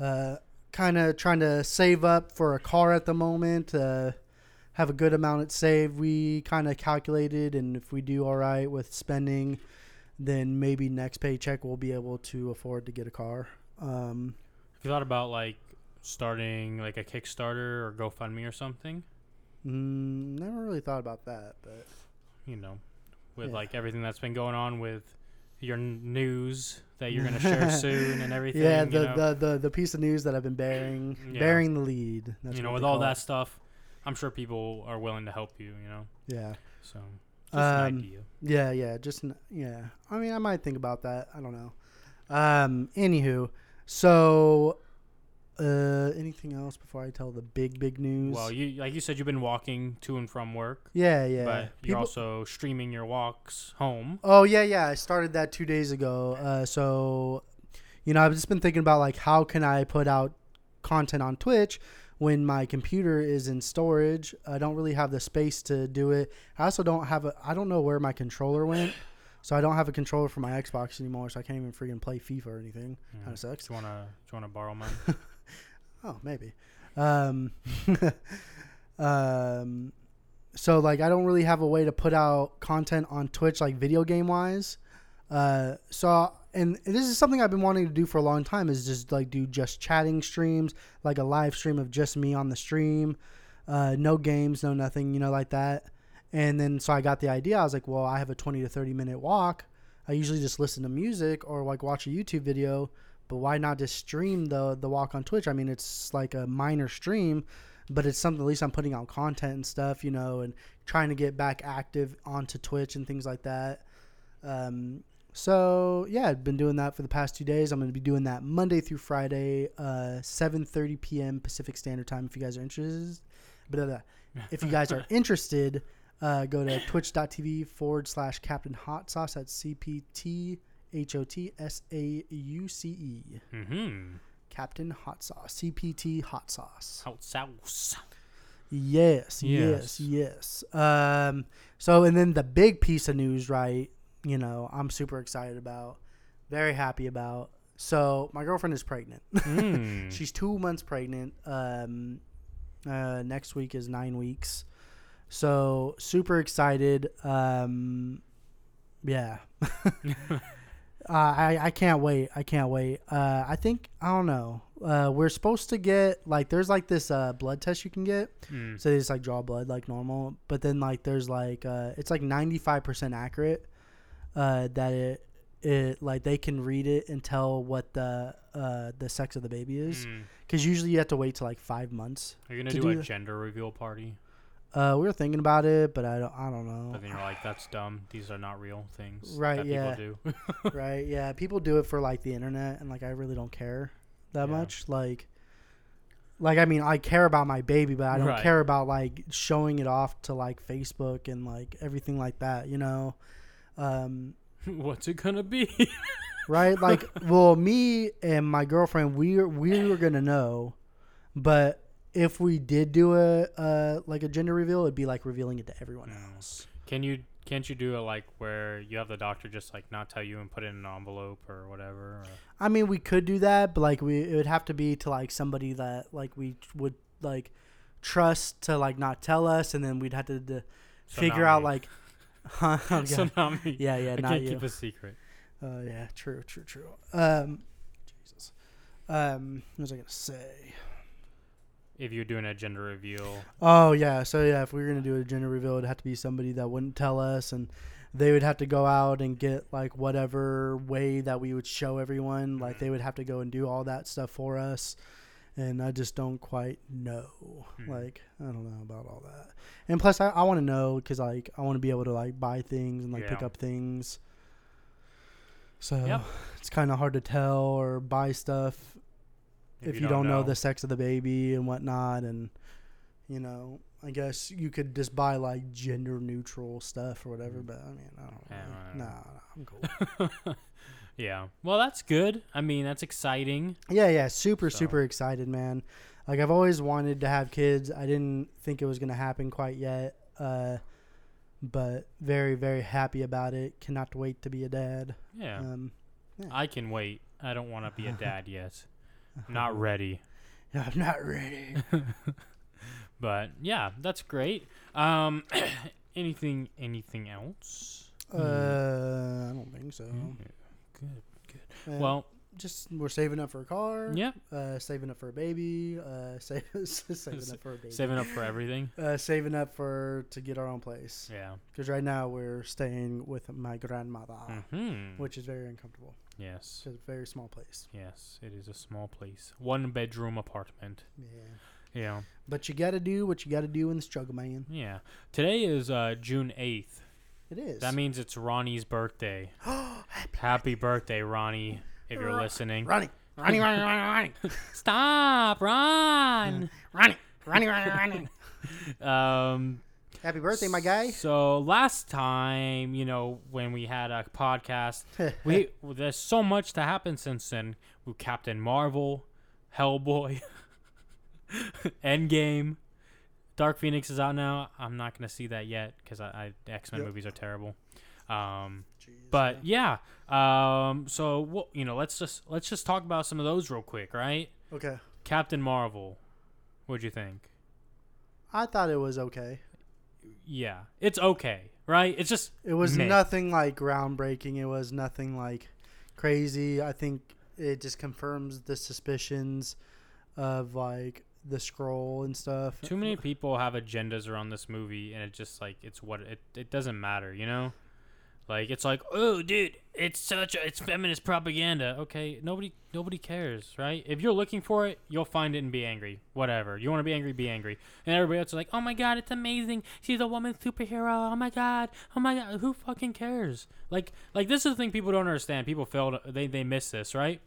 Uh, kind of trying to save up for a car at the moment. Uh, have a good amount at saved. We kind of calculated, and if we do all right with spending, then maybe next paycheck we'll be able to afford to get a car. Um, Have you thought about like starting like a Kickstarter or GoFundMe or something? mm, never really thought about that, but You know, with Yeah. like everything that's been going on with your news that you're gonna share soon and everything. yeah, you the, know? the, the the piece of news that I've been bearing Yeah. bearing the lead. That's you know, with all that it. stuff, I'm sure people are willing to help you. You know, Yeah. so just an Um, idea. Yeah, yeah, just yeah. I mean, I might think about that. I don't know. Um, anywho, so uh, anything else before I tell the big big news? Well, you like you said, you've been walking to and from work, yeah, yeah. but you're also streaming your walks home. Oh yeah, yeah. I started that two days ago. Uh, so, you know, I've just been thinking about like how can I put out content on Twitch when my computer is in storage. I don't really have the space to do it. I also don't have a. I don't know where my controller went. So I don't have a controller for my Xbox anymore, so I can't even freaking play FIFA or anything. Mm. Kind of sucks. Do you wanna do you wanna borrow mine? Oh, maybe. Um, um, so like I don't really have a way to put out content on Twitch like video game wise. Uh, so and this is something I've been wanting to do for a long time is just like do just chatting streams, like a live stream of just me on the stream, uh, no games, no nothing, you know, like that. And then so I got the idea. I was like, well, I have a 20 to 30 minute walk. I usually just listen to music or like watch a YouTube video, but why not just stream the the walk on Twitch? I mean, it's like a minor stream, but it's something at least I'm putting out content and stuff, you know, and trying to get back active onto Twitch and things like that. Um, so yeah, I've been doing that for the past two days. I'm going to be doing that Monday through Friday, uh, 7:30 p.m. Pacific Standard Time. If you guys are interested, blah, blah, blah. if you guys are interested, uh, go to twitch.tv forward slash Captain Hot Sauce. That's C P T H O T S A U C E. mm-hmm. Captain Hot Sauce. CPT Hot Sauce. Hot sauce. Yes, yes, yes. Um, so and then the big piece of news, right? You know, I'm super excited about, very happy about. So my girlfriend is pregnant. Mm. She's two months pregnant. Um, uh, next week is nine weeks. So super excited. Um, yeah. uh, I I can't wait. I can't wait. Uh, I think I don't know. Uh, we're supposed to get like there's like this uh blood test you can get. Mm. So they just like draw blood like normal, but then like there's like uh it's like 95% accurate uh that it it like they can read it and tell what the uh the sex of the baby is Mm. cuz usually you have to wait till like 5 months. Are you gonna to do, do a the- gender reveal party? Uh we were thinking about it, but I don't I don't know. But then you're like, that's dumb. These are not real things. Right, That yeah. People do. right? Yeah, people do it for like the internet and like I really don't care that Yeah. much like like I mean, I care about my baby, but I don't Right. care about like showing it off to like Facebook and like everything like that, you know. Um What's it gonna be? right? Like, well, me and my girlfriend, we were, we were gonna know, but if we did do a uh, like a gender reveal, it'd be like revealing it to everyone else. Can you can't you do it like where you have the doctor just like not tell you and put it in an envelope or whatever? Or, I mean, we could do that, but like we it would have to be to like somebody that like we would like trust to like not tell us, and then we'd have to d- So figure out me. like, huh? Oh, so not me. yeah, yeah, I not can't you. keep a secret. Uh, yeah, true, true, true. Um, Jesus. Um, what was I gonna say? If you're doing a gender reveal, Oh yeah, so yeah, if we were gonna do a gender reveal, it'd have to be somebody that wouldn't tell us, and they would have to go out and get like whatever way that we would show everyone. Like Mhm. they would have to go and do all that stuff for us, and I just don't quite know. Mhm. Like I don't know about all that, and plus I, I want to know because like I want to be able to like buy things and like pick up things. So Yep. it's kind of hard to tell or buy stuff if, you, don't know. the sex of the baby and whatnot and you know i guess you could just buy like gender neutral stuff or whatever but i mean i don't know I nah, don't nah, i'm cool yeah. Well, that's good. I mean, that's exciting. yeah yeah super So- super excited man like i've always wanted to have kids i didn't think it was going to happen quite yet uh but very very happy about it cannot wait to be a dad Yeah. um I can wait. I don't want to be a dad yet. Not ready. i'm not ready But yeah, that's great. Um, anything, anything else? uh i don't think so Mm, Good, good. Uh, Well, just we're saving up for a car yeah, uh, saving up for a baby, uh, save, saving up for a baby, saving up for everything. uh, saving up for to get our own place. Yeah. Because right now we're staying with my grandmother, Hmm. which is very uncomfortable. Yes. It's a very small place. Yes. It is a small place, one bedroom apartment. Yeah, Yeah. but you got to do what you got to do in the struggle, man. Yeah. Today is uh, June eighth. It is. That means it's Ronnie's birthday. Happy birthday, Ronnie! If you're listening. Ronnie, Ronnie, Ronnie, Ronnie, Ronnie, Stop, Ron. Ronnie, Ronnie, Ronnie, Ronnie. Um. Happy birthday, my guy. So last time, you know, when we had a podcast, we there's so much to happen since then. We Captain Marvel, Hellboy, Endgame, Dark Phoenix is out now. I'm not gonna see that yet because I, I X Men Yep. movies are terrible. Um, Jeez, but yeah, um, so what you know, let's just let's just talk about some of those real quick, right? okay. Captain Marvel, what'd you think? I thought it was okay. Yeah, it's okay, right? It's just It was meh. nothing like groundbreaking. It was nothing like crazy. I think it just confirms the suspicions of like the scroll and stuff. Too many people have agendas around this movie, and it just like it's what it it doesn't matter, you know. Like it's like, oh, dude, it's such a it's feminist propaganda. Okay, nobody nobody cares, right? If you're looking for it, you'll find it and be angry. Whatever. You want to be angry, be angry. And everybody else is like, oh my god, it's amazing. She's a woman superhero. Oh my god. Oh my god. Who fucking cares? Like like this is the thing people don't understand. People fail. To, they they miss this, right?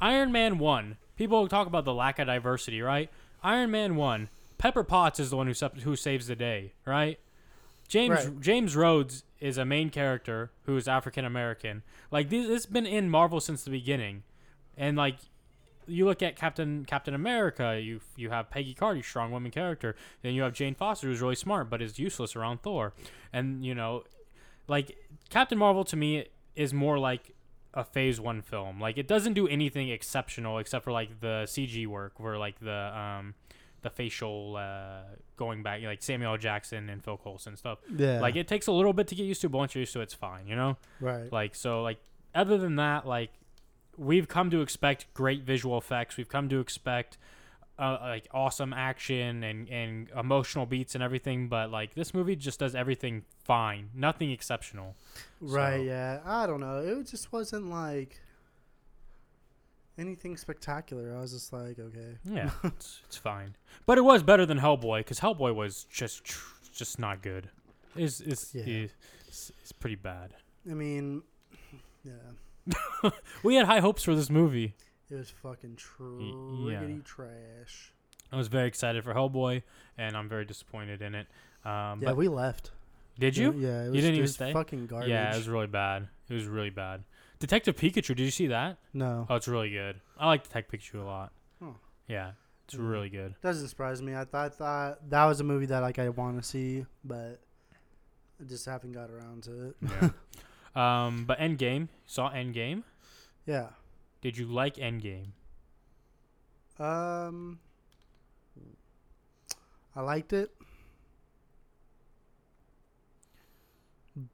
Iron Man one. People talk about the lack of diversity, right? Iron Man one. Pepper Potts is the one who who saves the day, right? James Right. James Rhodes is a main character who is African American. Like this, has been in Marvel since the beginning, and like you look at Captain Captain America, you you have Peggy Carter, strong woman character. Then you have Jane Foster, who's really smart but is useless around Thor, and you know, like Captain Marvel to me is more like a Phase One film. Like it doesn't do anything exceptional except for like the CG work, where like the um the facial uh going back like Samuel L. Jackson and Phil Coulson stuff. yeah, Like it takes a little bit to get used to, but once you're used to it, it's fine, you know? right. Like so like other than that, like we've come to expect great visual effects. We've come to expect uh, like awesome action and, and emotional beats and everything, but like this movie just does everything fine. Nothing exceptional. Right, So- yeah. I don't know. It just wasn't like anything spectacular. I was just like, okay. Yeah, it's, it's fine. But it was better than Hellboy because Hellboy was just tr- just not good. It's it's, Yeah. it's it's pretty bad. I mean, yeah. We had high hopes for this movie. It was fucking yeah. triggity trash. I was very excited for Hellboy, and I'm very disappointed in it. Um, Yeah, but we left. did you? Yeah, it was, didn't it even was stay? fucking garbage. Yeah, it was really bad. It was really bad. Detective Pikachu, did you see that? no, Oh, it's really good. I like Detective Pikachu a lot. Oh. Yeah, it's Mhm. really good. doesn't surprise me. I thought, thought that was a movie that like I want to see, but I just haven't got around to it. Yeah. um, but Endgame saw Endgame. Yeah. Did you like Endgame? Um, I liked it,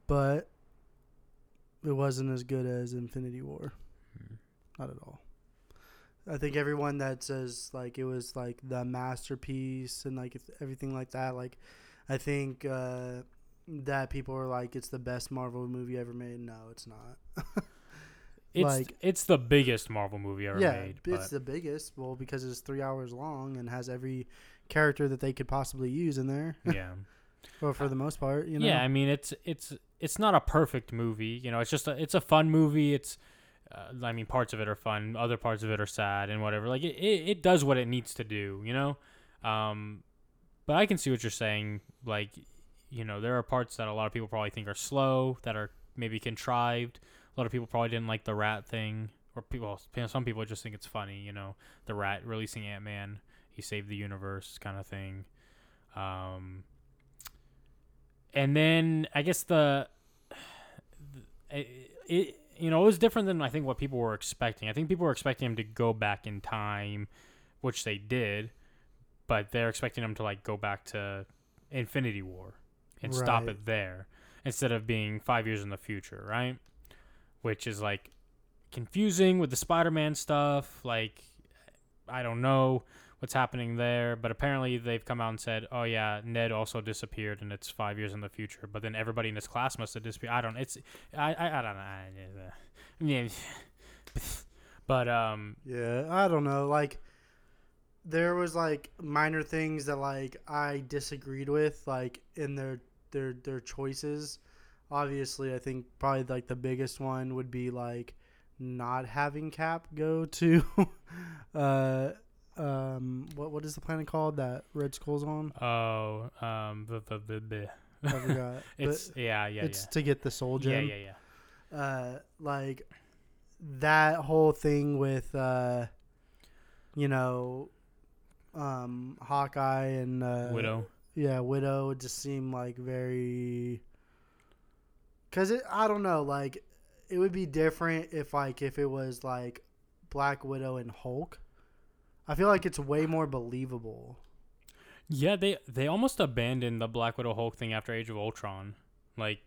but it wasn't as good as Infinity War. Hmm. Not at all. I think everyone that says like it was like the masterpiece and like everything like that, like I think uh, that people are like it's the best Marvel movie ever made. No, it's not. It's Like- it's the biggest Marvel movie ever yeah, made. it's the biggest. Well, because it's three hours long and has every character that they could possibly use in there. yeah. Well, for the most part, you know. Yeah, I mean it's it's it's not a perfect movie. You know, it's just a, it's a fun movie. It's uh, I mean parts of it are fun, other parts of it are sad and whatever. Like it, it, it does what it needs to do. You know, um, but I can see what you're saying. Like you know, there are parts that a lot of people probably think are slow, that are maybe contrived. A lot of people probably didn't like the rat thing, or people. Some people just think it's funny. You know, the rat releasing Ant Man, he saved the universe, kind of thing. Um, and then I guess the it, it you know it was different than I think what people were expecting. I think people were expecting him to go back in time, which they did, but they're expecting him to like go back to Infinity War and stop it there instead of being five years in the future, right? Which is like confusing with the Spider-Man stuff. Like I don't know what's happening there, but apparently they've come out and said, "Oh yeah, Ned also disappeared, and it's five years in the future." But then everybody in his class must have disappeared. I don't. It's I I, I don't know. Mean, but um Yeah, I don't know. Like, there was like minor things that like I disagreed with, like in their their their choices. Obviously, I think probably like the biggest one would be like not having Cap go to, uh, um, what what is the planet called that Red Skull's on? oh um the the the, the I forgot. it's but yeah yeah it's yeah. to get the Soul yeah yeah yeah uh like that whole thing with uh you know um Hawkeye and uh Widow. yeah Widow just seemed like very cuz it I don't know like it would be different if like if it was like Black Widow and Hulk I feel like it's way more believable Yeah, they they almost abandoned the Black Widow Hulk thing after Age of Ultron. Like,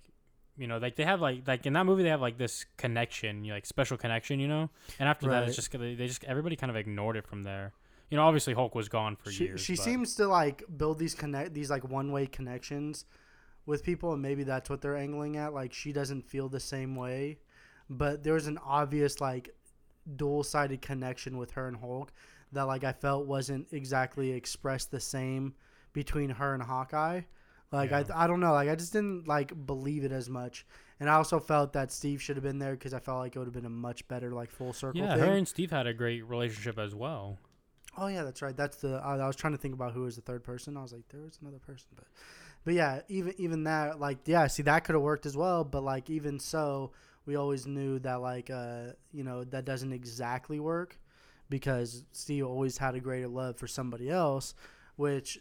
you know, like they have like like in that movie they have like this connection, you know, like special connection, you know. And after that, it's just they they just everybody kind of ignored it from there. You know, obviously Hulk was gone for she, years. she but- seems to like build these connect these like one way connections with people and maybe that's what they're angling at like she doesn't feel the same way but there's an obvious like dual sided connection with her and Hulk that like I felt wasn't exactly expressed the same between her and Hawkeye like Yeah. I I don't know like I just didn't like believe it as much and I also felt that Steve should have been there because I felt like it would have been a much better like full circle Yeah, thing. her and Steve had a great relationship as well. Oh yeah, that's right. That's the I, I was trying to think about who was the third person. I was like, there was another person, but but yeah, even even that like yeah, see that could have worked as well. But like even so, we always knew that like uh you know that doesn't exactly work because Steve always had a greater love for somebody else, which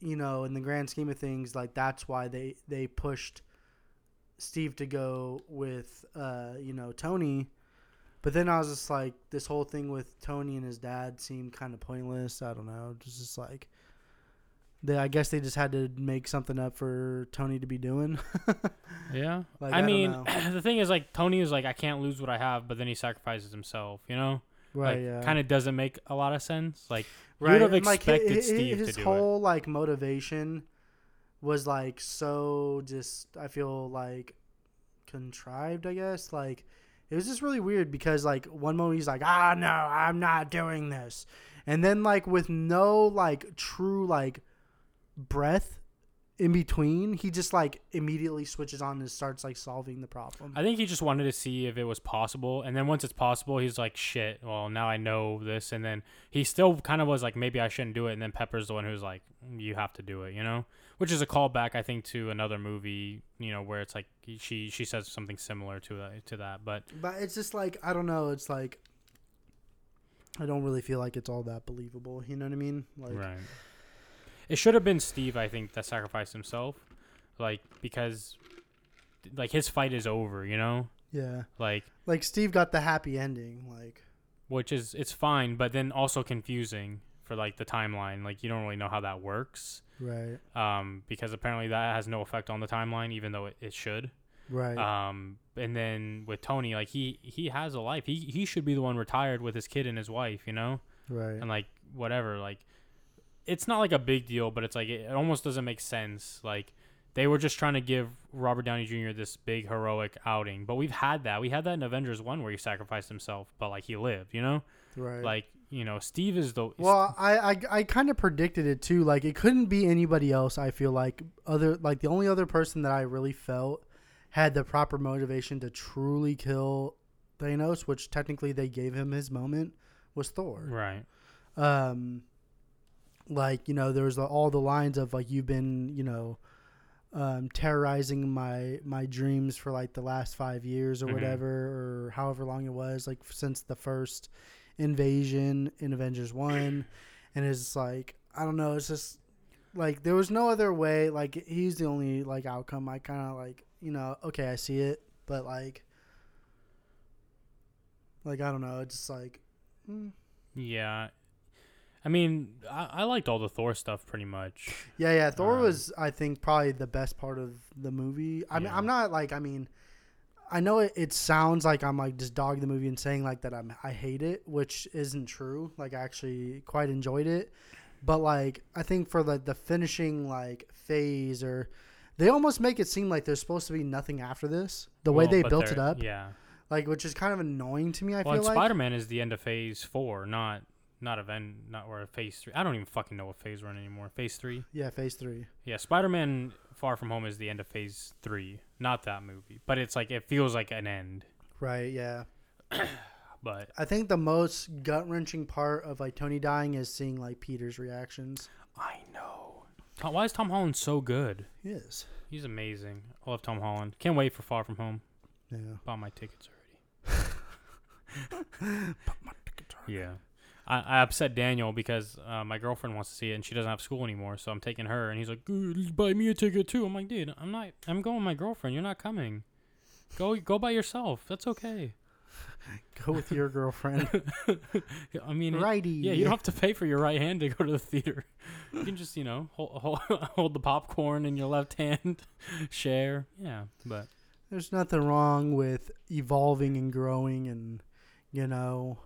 you know in the grand scheme of things like that's why they they pushed Steve to go with uh you know Tony but then I was just like, this whole thing with Tony and his dad seemed kind of pointless. I don't know. Was just like, they, I guess they just had to make something up for Tony to be doing. Yeah. Like, I, I mean, the thing is like Tony is like I can't lose what I have, but then he sacrifices himself, you know? Right. like yeah. kind of doesn't make a lot of sense. Like you'd have and, like, expected Steve his to do it. whole like motivation was like so just. I feel like contrived. I guess like it was just really weird because like one moment he's like, ah no, I'm not doing this, and then like with no like true like breath in between, he just like immediately switches on and starts like solving the problem. I think he just wanted to see if it was possible, and then once it's possible, he's like, "Shit! Well, now I know this." And then he still kind of was like, "Maybe I shouldn't do it." And then Pepper's the one who's like, "You have to do it," you know, which is a callback, I think, to another movie, you know, where it's like she she says something similar to that to that. But But it's just like I don't know. It's like I don't really feel like it's all that believable. You know what I mean? Like right, it should have been Steve, I think, that sacrificed himself. like because like his fight is over, you know, Yeah. like Like Steve got the happy ending. Like which is it's fine, but then also confusing for like the timeline. Like you don't really know how that works, right, um, because apparently that has no effect on the timeline, even though it, it should. right, Um, and then with Tony, like he he has a life. He he should be the one retired with his kid and his wife, you know, right. and like whatever. Like it's not like a big deal, but it's like it, it almost doesn't make sense. Like they were just trying to give Robert Downey Jr. this big heroic outing, but we've had that. We had that in Avengers one where he sacrificed himself, but like he lived, you know. right. Like you know, Steve is the Well, I I, I kind of predicted it too. Like it couldn't be anybody else. I feel like other like the only other person that I really felt had the proper motivation to truly kill Thanos, which technically they gave him his moment, was Thor. right. Um, like you know, there was all the lines of like you've been you know. Um, terrorizing my my dreams for like the last five years or Mhm. whatever, or however long it was, like since the first invasion in Avengers One, and it's like I don't know, it's just like there was no other way. Like he's the only like outcome. I kind of like you know, okay, I see it, but like, like I don't know, it's just like. mm. Yeah. I mean, I, I liked all the Thor stuff pretty much. Yeah, yeah. Thor Um, was, I think, probably the best part of the movie. I mean, Yeah. I'm not like, I mean, I know it, it sounds like I'm like just dogging the movie and saying like that I'm I hate it, which isn't true. Like I actually quite enjoyed it, but like I think for like the finishing like phase or they almost make it seem like there's supposed to be nothing after this. The way they built it up, Yeah. like which is kind of annoying to me. I well, feel like Spider Man is the end of Phase Four, not not a event, not or Phase Three. I don't even fucking know what phase we're in anymore. Phase Three. yeah, phase three. Yeah, Spider Man Far From Home is the end of Phase Three, not that movie. But it's like it feels like an end. Right. Yeah. But I think the most gut wrenching part of like Tony dying is seeing like Peter's reactions. I know. Tom, why is Tom Holland so good? He is. He's amazing. I love Tom Holland. Can't wait for Far From Home. Yeah. Bought my tickets already. Yeah. I, I upset Daniel because uh, my girlfriend wants to see it and she doesn't have school anymore, so I'm taking her and he's like, buy me a ticket too." I'm like, dude, I'm not. I'm going with my girlfriend. You're not coming. Go go by yourself. That's okay. Go with your girlfriend. I mean, it- Righty. yeah, you don't have to pay for your right hand to go to the theater. You can just, you know, hold, hold, hold the popcorn in your left hand, share. Yeah, but There's nothing wrong with evolving and growing and you know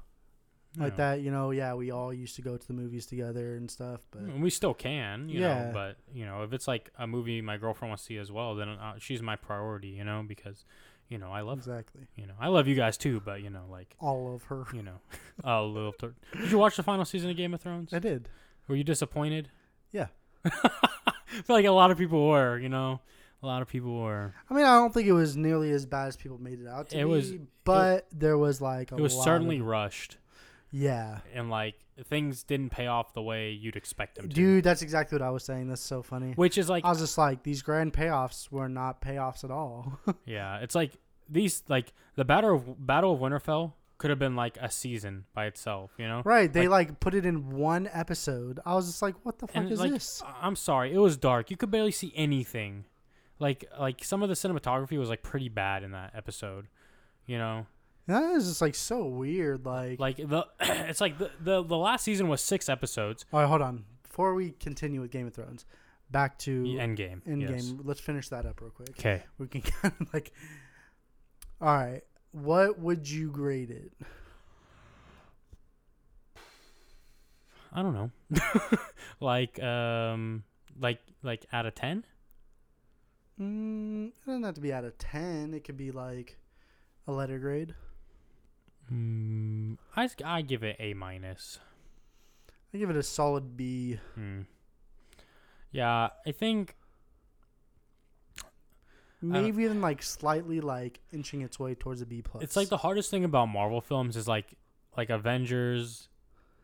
like that. You know, yeah, we all used to go to the movies together and stuff, but And we still can, you Yeah. know. But you know, if it's like a movie my girlfriend wants to see as well, then uh, she's my priority, you know, because you know I love, exactly you know, I love you guys too, but you know, like all of her. you know, a little. Th- Did you watch the final season of Game of Thrones? I did. Were you disappointed? Yeah. I feel like a lot of people were, you know, a lot of people were. I mean, I don't think it was nearly as bad as people made it out to It be, was- but there was like a It was certainly of- rushed, yeah. and like things didn't pay off the way you'd expect them to. Dude, that's exactly what I was saying. That's so funny. Which is like I was just like, these grand payoffs were not payoffs at all. Yeah, it's like these like the battle of Battle of Winterfell could have been like a season by itself, you know? right? They like, put it in one episode. I was just like, what the fuck is like this? I'm sorry, it was dark. You could barely see anything. Like like some of the cinematography was like pretty bad in that episode. You know? That is just like so weird. Like, Like the it's like the, the the last season was 6 episodes. all right, hold on. Before we continue with Game of Thrones, back to Endgame. Endgame. Yes. Let's finish that up real quick. Okay. We can kind of like, all right. What would you grade it? I don't know. like um like like out of 10? Mm, it doesn't have to be out of ten. It could be like a letter grade. Mm, I I give it A minus. I give it a solid B. Hmm. Yeah, I think Maybe even like slightly like inching its way towards a B plus. it's like the hardest thing about Marvel films is like like Avengers,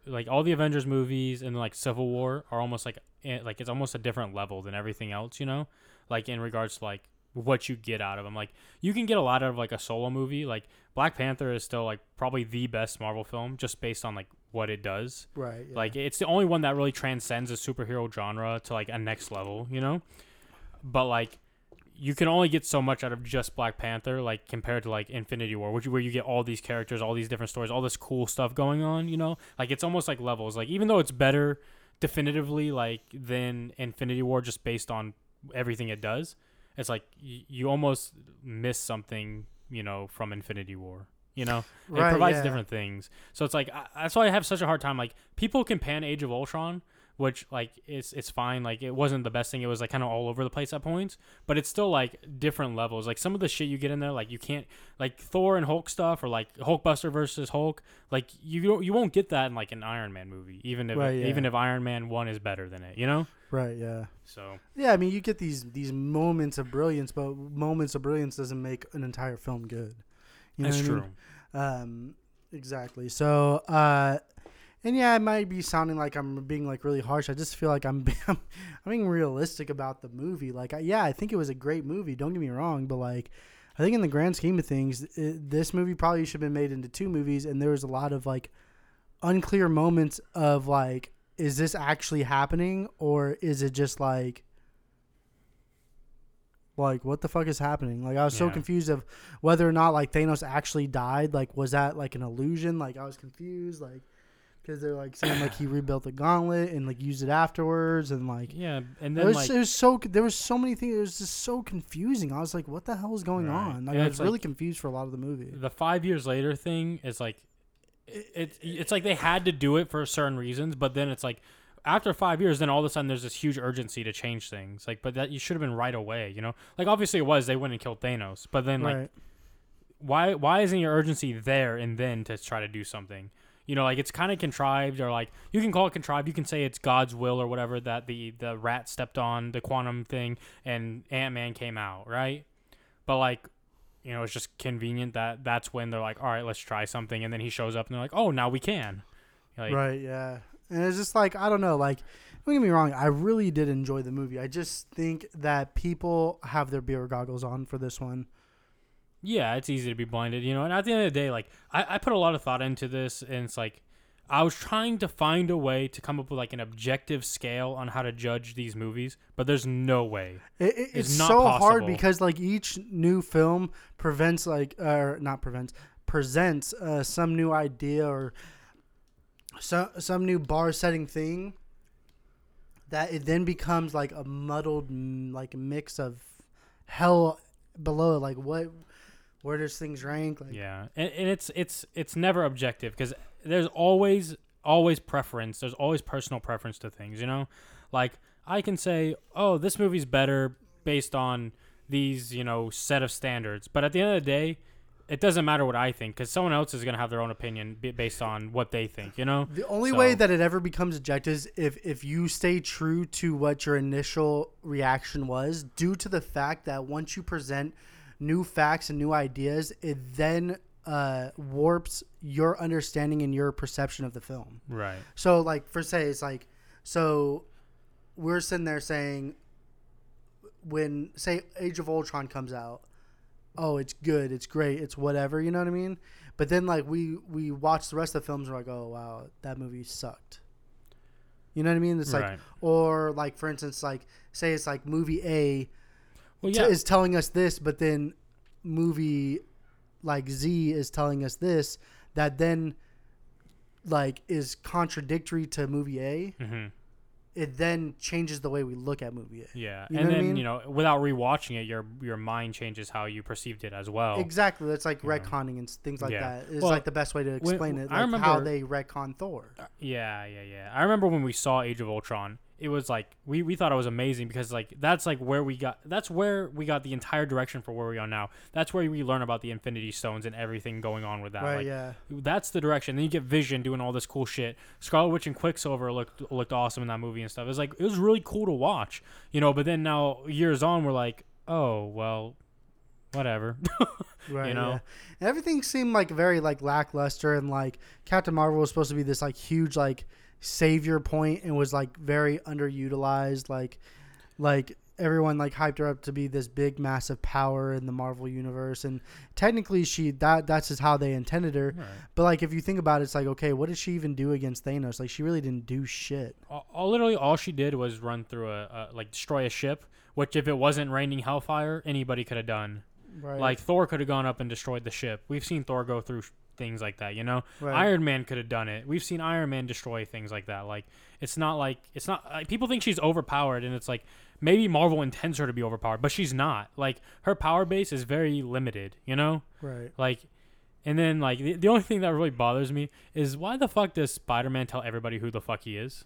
like all the Avengers movies and like Civil War are almost like eh, like it's almost a different level than everything else, you know? Like in regards to like what you get out of them. Like you can get a lot out of like a solo movie. Like Black Panther is still like probably the best Marvel film just based on like what it does. right. yeah. Like it's the only one that really transcends the superhero genre to like a next level, you know? But like you can only get so much out of just Black Panther, like compared to like Infinity War, which where you get all these characters, all these different stories, all this cool stuff going on. You know, like it's almost like levels. Like even though it's better definitively like than Infinity War, just based on everything it does, it's like y- you almost miss something. You know, from Infinity War. You know, it provides yeah. different things. So it's like I, that's why I have such a hard time. Like people can pan Age of Ultron, which like it's it's fine. Like it wasn't the best thing. It was like kind of all over the place at points, but it's still like different levels. Like some of the shit you get in there, like you can't like Thor and Hulk stuff, or like Hulkbuster versus Hulk. Like you don't you won't get that in like an Iron Man movie, even if Right, yeah. even if Iron Man one is better than it. You know. Right. Yeah. So Yeah. I mean, you get these these moments of brilliance, but moments of brilliance doesn't make an entire film good. You know that's what I true. mean? Um, exactly. So, uh, and yeah, it might be sounding like I'm being like really harsh. I just feel like I'm I'm, I'm being realistic about the movie. Like, I, yeah, I think it was a great movie. Don't get me wrong, but like, I think in the grand scheme of things, it, this movie probably should have been made into two movies. And there was a lot of like unclear moments of like, is this actually happening or is it just like like what the fuck is happening like i was so confused of whether or not like thanos actually died like was that like an illusion like i was confused like because they're like saying like he rebuilt the gauntlet and like used it afterwards and like Yeah, and it then was, like it was so there was so many things it was just so confusing. I was like what the hell is going Right. on? Like And i it's was really like- confused for a lot of the movie. the five years later thing is like it, it it's like they had to do it for certain reasons but then it's like after five years then all of a sudden there's this huge urgency to change things. Like but that you should have been right away you know? Like obviously it was they went and killed thanos but then like right. why why isn't your urgency there and then to try to do something you know like it's kind of contrived or like you can call it contrived you can say it's god's will or whatever that the the rat stepped on the quantum thing and ant-man came out right? But like you know it's just convenient that that's when they're like all right let's try something and then he shows up and they're like oh now we can. Like right yeah. And it's just like i don't know like don't get me wrong i really did enjoy the movie. I just think that people have their beer goggles on for this one yeah it's easy to be blinded you know and at the end of the day like I, I put a lot of thought into this and it's like i was trying to find a way to come up with like an objective scale on how to judge these movies but there's no way. It, it, It's it's so hard because like each new film prevents like or not prevents presents uh, some new idea or so, some new bar setting thing that it then becomes like a muddled like mix of hell below like what where does things rank? Like yeah and, and it's it's it's never objective because there's always always preference. There's always personal preference to things you know? Like i can say oh this movie's better based on these you know set of standards. But at the end of the day it doesn't matter what i think because someone else is going to have their own opinion based on what they think you know? The only way that it ever becomes objective is if if you stay true to what your initial reaction was, due to the fact that once you present new facts and new ideas, it then uh, warps your understanding and your perception of the film. right So, like for say, it's like so we're sitting there saying when say Age of Ultron comes out, oh, it's good, it's great, it's whatever, you know what I mean? But then like we we watch the rest of the films and we're like, oh wow, that movie sucked. You know what I mean? It's like right or like for instance, like say it's like movie A well t- is telling us this, but then movie like Z is telling us this that then like is contradictory to movie A. hmm It then changes the way we look at movie A. yeah You know and what I then mean? you know without rewatching it your your mind changes how you perceived it as well Exactly. That's like. Yeah. retconning and things like Yeah. that. Is Well, like the best way to explain it. I remember how they retcon Thor. Yeah, yeah, yeah. I remember when we saw Age of Ultron. It was like we, we thought it was amazing because like that's like where we got that's where we got the entire direction for where we are now. That's where we learn about the Infinity Stones and everything going on with that. right. Like, yeah. That's the direction. Then you get Vision doing all this cool shit. Scarlet Witch and Quicksilver looked looked awesome in that movie and stuff. It was like it was really cool to watch, you know. But then now years on, we're like, oh well, whatever. Right. You know? Yeah. Everything seemed like very like lackluster and like Captain Marvel was supposed to be this like huge like savior point and was like very underutilized. Like like everyone like hyped her up to be this big massive power in the Marvel universe and technically she that that's just how they intended her. Right. But like if you think about it it's like okay, what did she even do against Thanos? Like she really didn't do shit. All, all- literally all she did was run through a, a like destroy a ship, which if it wasn't raining hellfire, anybody could have done. Right. Like Thor could have gone up and destroyed the ship. We've seen Thor go through things like that, you know. Right. Iron Man could have done it. We've seen Iron Man destroy things like that. Like it's not like it's not like, people think she's overpowered and it's like maybe Marvel intends her to be overpowered, but she's not. Like her power base is very limited, you know? right. Like and then like the, the only thing that really bothers me is why the fuck does Spider-Man tell everybody who the fuck he is?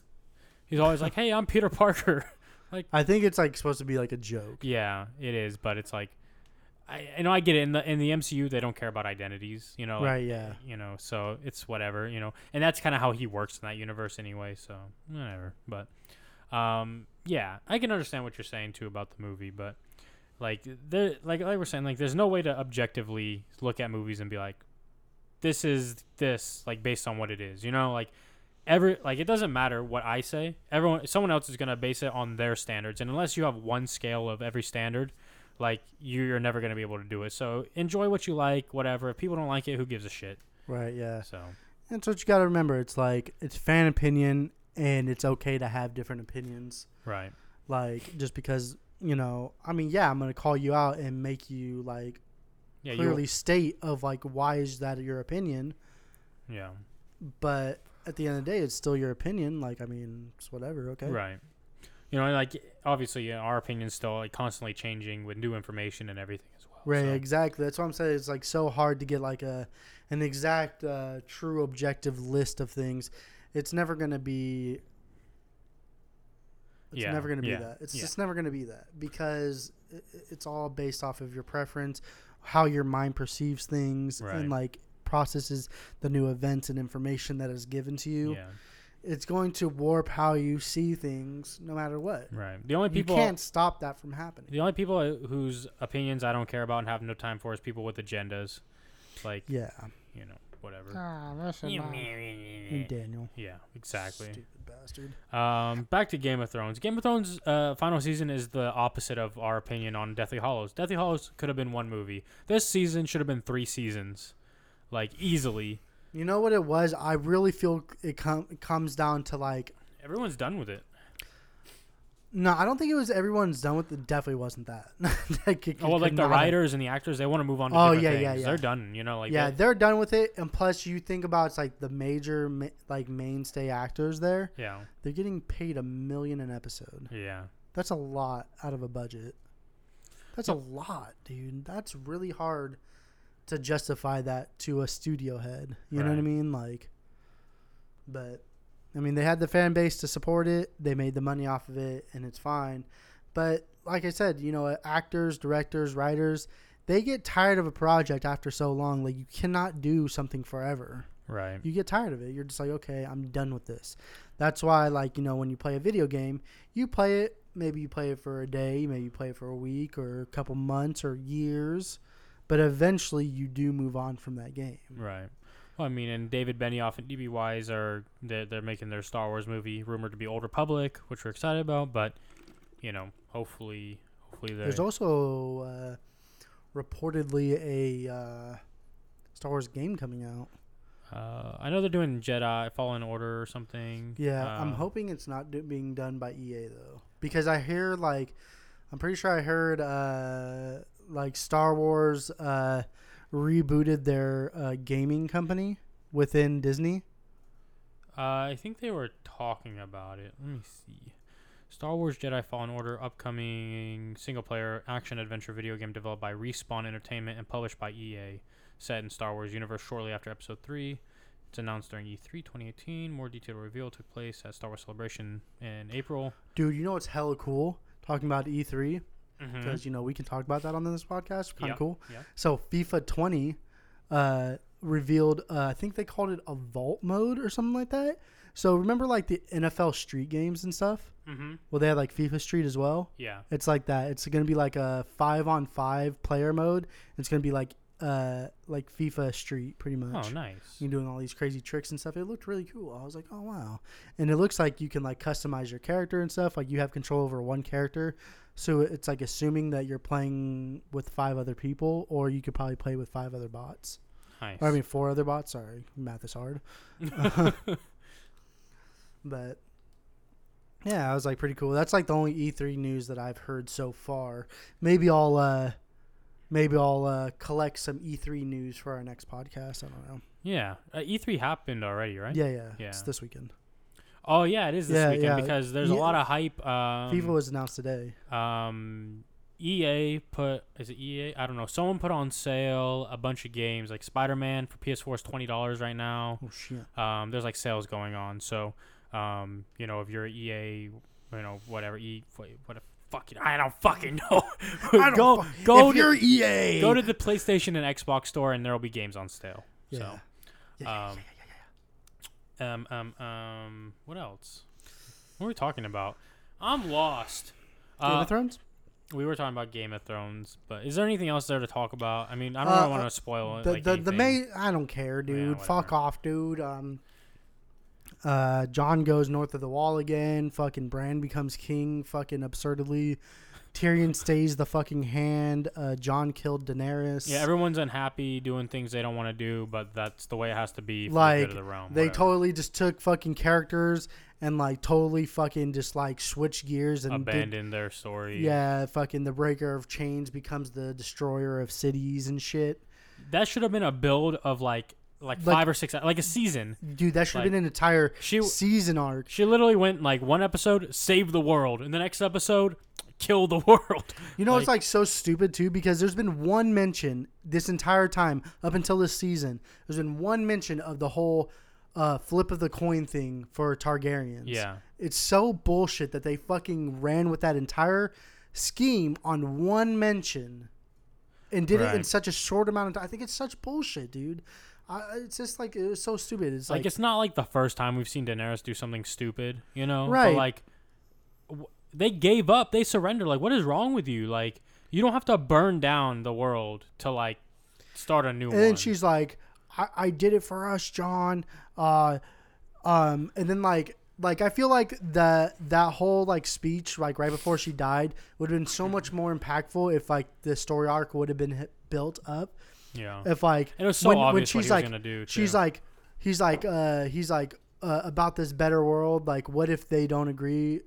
He's always like, "Hey, I'm Peter Parker." Like, I think it's like supposed to be like a joke. Yeah, it is, but it's like, I, I know I get it. In the in the MCU, they don't care about identities, you know. like, Right, yeah. You know, so it's whatever, you know, and that's kind of how he works in that universe anyway. So whatever, but, um, yeah, I can understand what you're saying too about the movie, but like there, like like we're saying, like there's no way to objectively look at movies and be like, this is this like based on what it is, you know, like every like it doesn't matter what I say. Everyone, someone else is gonna base it on their standards, and unless you have one scale of every standard, like you're never gonna be able to do it. So enjoy what you like, whatever. If people don't like it, who gives a shit? Right, yeah. So That's what you got to remember. It's like it's fan opinion and it's okay to have different opinions. right, Like just because, you know, I mean, yeah, I'm going to call you out and make you like yeah, clearly state of like why is that your opinion, yeah, but at the end of the day it's still your opinion. Like I mean, it's whatever, okay? right. You know, like obviously, yeah, our opinion's still like constantly changing with new information and everything as well. Right, so, exactly. That's what I'm saying. It's like so hard to get like a an exact uh, true objective list of things. It's never going to be It's Yeah, never going to be yeah, that. It's yeah. just never going to be that because it's all based off of your preference, how your mind perceives things, Right. and like processes the new events and information that is given to you. Yeah, It's going to warp how you see things, no matter what. right. The only people You people can't stop that from happening. The only people uh, whose opinions I don't care about and have no time for is people with agendas, like Yeah, you know whatever. Ah, and Daniel, Yeah, exactly. stupid bastard. Um, back to Game of Thrones. Game of Thrones uh, final season is the opposite of our opinion on Deathly Hallows. Deathly Hallows could have been one movie. This season should have been three seasons, like easily. You know what it was? I really feel it, com- it comes down to like Everyone's done with it. no, I don't think it was everyone's done with it. Definitely wasn't that. Like, it Oh, well, like the not have- writers and the actors, they want to move on to Oh, yeah, things. yeah, yeah. They're done. You know, like yeah, they- they're done with it. And plus, you think about it's like the major ma- like mainstay actors there. yeah, They're getting paid a million an episode. yeah. That's a lot out of a budget. That's a lot, dude. That's really hard to justify that to a studio head. You know what I mean? Like, but I mean, they had the fan base to support it. They made the money off of it, and it's fine. But like I said, you know, actors, directors, writers, they get tired of a project after so long. Like, you cannot do something forever Right. you get tired of it. You're just like, okay, I'm done with this. That's why, like, you know, when you play a video game, you play it. Maybe you play it for a day, maybe you play it for a week or a couple months or years, but eventually you do move on from that game. Right. Well, I mean, and David Benioff and DB Weiss are they're, they're making their Star Wars movie rumored to be Old Republic, which we're excited about. But you know, hopefully, hopefully they There's also uh, reportedly a uh, Star Wars game coming out. Uh, I know they're doing Jedi Fallen Order or something. Yeah, I'm Uh, hoping it's not do- being done by EA though, because I hear like, I'm pretty sure I heard uh, like Star Wars uh, rebooted their uh, gaming company within Disney. Uh, I think they were talking about it. Let me see. Star Wars Jedi Fallen Order, upcoming single player action adventure video game developed by Respawn Entertainment and published by EA, set in Star Wars universe shortly after Episode 3. It's announced during E E3 2018. More detailed reveal took place at Star Wars Celebration in April. Dude, you know what's hella cool? Talking about E3 Mm-hmm. because you know we can talk about that on this podcast. Kind of Yep, cool. yep. So FIFA 20 uh, revealed. Uh, I think they called it a Volta mode or something like that. So remember like the NFL Street games and stuff. Mm-hmm. Well, they had like FIFA Street as well. Yeah. It's like that. It's gonna be like a five on five player mode. It's gonna be like uh like FIFA Street pretty much. Oh, nice. You're doing all these crazy tricks and stuff. It looked really cool. I was like, oh wow. And it looks like you can like customize your character and stuff. Like you have control over one character. So it's like assuming that you're playing with five other people, or you could probably play with five other bots. Nice. Or I mean, four other bots. Sorry, math is hard. but yeah, I was like pretty cool. That's like the only E3 news that I've heard so far. Maybe I'll uh maybe I'll uh collect some E3 news for our next podcast. I don't know. yeah. Uh, E3 happened already, right? Yeah, yeah, Yeah. It's this weekend. Oh, yeah, it is this Yeah, weekend yeah. because there's a lot of hype. Um, FIFA was announced today. um, EA put is it EA? I don't know. Someone put on sale a bunch of games like Spider Man for PS4 is twenty dollars right now. Oh shit. Um, there's like sales going on. So, um, you know, if you're EA, you know, whatever E, what a fucking I don't fucking know. I don't go go if to, you're EA, go to the PlayStation and Xbox store and there will be games on sale. yeah. So, Yeah, yeah, um, um, um, um, what else? What are we talking about? I'm lost. Game Uh, of Thrones. we were talking about Game of Thrones, but is there anything else there to talk about? I mean, I don't Uh, want to spoil it. The like the, the main. I don't care, dude. Fuck off, dude. Um. Uh, Jon goes north of the wall again. Fucking Bran becomes king. Fucking absurdly. Tyrion stays the fucking hand. Uh, Jon killed Daenerys. Yeah, everyone's unhappy doing things they don't want to do, but that's the way it has to be for the like of the realm. they whatever. totally just took fucking characters and like totally fucking just like switch gears and abandon their story. yeah, fucking the breaker of chains becomes the destroyer of cities and shit. that should have been a build of like like, Like- five or six, like a season. Dude, that should have Like, been an entire she- season arc. She literally went like one episode, save the world, and the next episode, kill the world. You know, it's Like- like so stupid too because there's been one mention this entire time up until this season. There's been one mention of the whole uh, flip of the coin thing for Targaryens. Yeah. it's so bullshit that they fucking ran with that entire scheme on one mention and did it in such a short amount of time. I think it's such bullshit, dude. I, it's just like it was so stupid. It's Like, like, it's not like the first time we've seen Daenerys do something stupid, you know? Right. But like, w- they gave up. They surrendered. Like, what is wrong with you? Like, you don't have to burn down the world to like start a new and one. then she's like, I, "I did it for us, Jon." Uh, um, and then like. Like I feel like the that whole like speech like right before she died would have been so much more impactful if like the story arc would have been hit, built up yeah. if like It was so when, when obvious what she's like gonna do. she's like he's like uh he's like uh, about this better world like what if they don't agree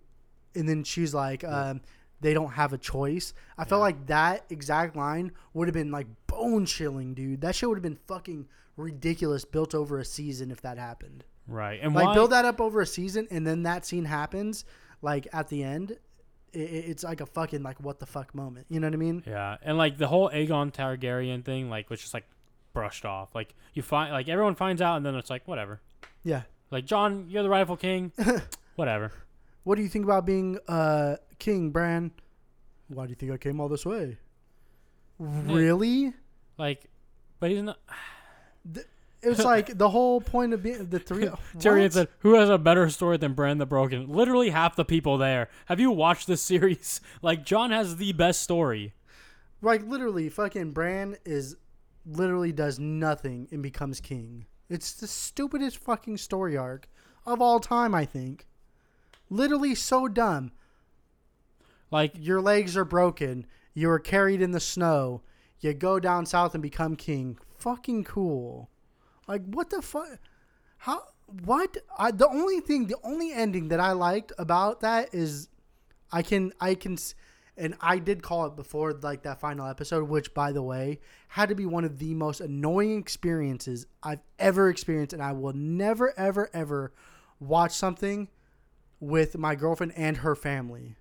and then she's like um they don't have a choice i felt Yeah. like that exact line would have been like bone chilling dude that shit would have been fucking ridiculous built over a season if that happened right. And like why? build that up over a season and then that scene happens like at the end i i- it's like a fucking like what the fuck moment you know what i mean Yeah, and like the whole Aegon Targaryen thing, like was just like brushed off. Like you find, like everyone finds out, and then it's like whatever. yeah Like Jon, you're the rightful king. whatever. What do you think about being uh king, Bran? Why do you think I came all this way? Really? Like, but he's not. It was like the whole point of being the three. Tyrion what? said, "Who has a better story than Bran the Broken?" Literally half the people there. Have you watched this series? Like Jon has the best story. like literally, fucking Bran is literally does nothing and becomes king. It's the stupidest fucking story arc of all time. I think. Literally so dumb. Like Your legs are broken. You are carried in the snow. You go down south and become king. Fucking cool. Like what the fuck? How? What? I, the only thing, the only ending that I liked about that is, I can, I can, and I did call it before, like that final episode, which by the way had to be one of the most annoying experiences I've ever experienced, and I will never, ever, ever watch something with my girlfriend and her family.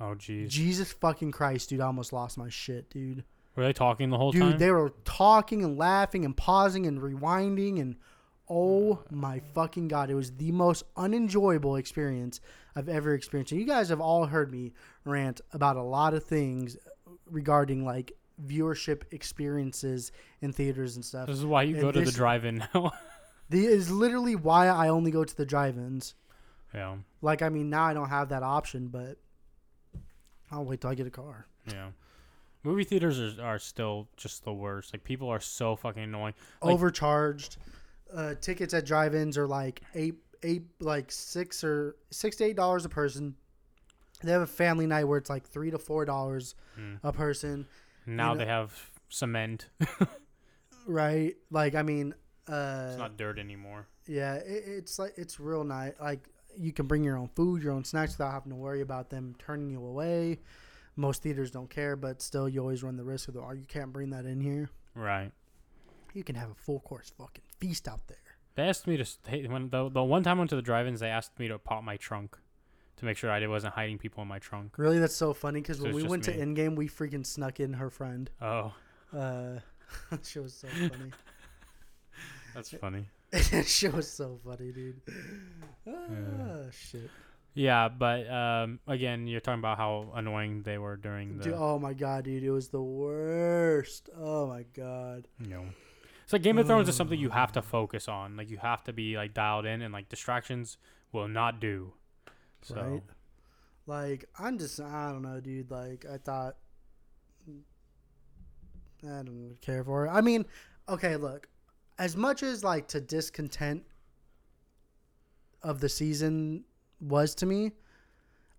oh jeez, Jesus fucking Christ, dude! I almost lost my shit, dude. Were they talking the whole Dude, time? Dude, they were talking and laughing and pausing and rewinding and oh my fucking god, it was the most unenjoyable experience I've ever experienced. And you guys have all heard me rant about a lot of things regarding like viewership experiences in theaters and stuff. this is why you and go to the drive-in now. The is literally why I only go to the drive-ins. yeah, Like, I mean, now I don't have that option, but I'll wait till I get a car. yeah. Movie theaters are, are still just the worst. Like people are so fucking annoying. Like- Overcharged. Uh, tickets at drive-ins are like eight, eight, like six or six to eight dollars a person. They have a family night where it's like three to four dollars Mm. a person, Now know- they have cement. right? Like, I mean, uh, It's not dirt anymore. Yeah, it, it's like it's real nice. Like you can bring your own food, your own snacks without having to worry about them turning you away. Most theaters don't care, but still, you always run the risk of the. Oh, you can't bring that in here. Right. You can have a full course fucking feast out there. They asked me to stay, when the the one time I went to the drive-ins. They asked me to pop my trunk to make sure I wasn't hiding people in my trunk. Really, that's so funny because So when we went to me. Endgame, we freaking snuck in her friend. Oh, Uh, shit was so funny. that's funny. she was so funny, dude. Ah, shit. Yeah, but um, again, you're talking about how annoying they were during the. Dude, oh my god, dude, it was the worst. Oh my god. You know. It's like Game of Thrones is something you have to focus on. Like you have to be like dialed in, and like distractions will not do. So Right. Like I'm just I don't know, dude. Like I thought I don't care for it. I mean, okay, look. As much as like to discontent of the season was to me,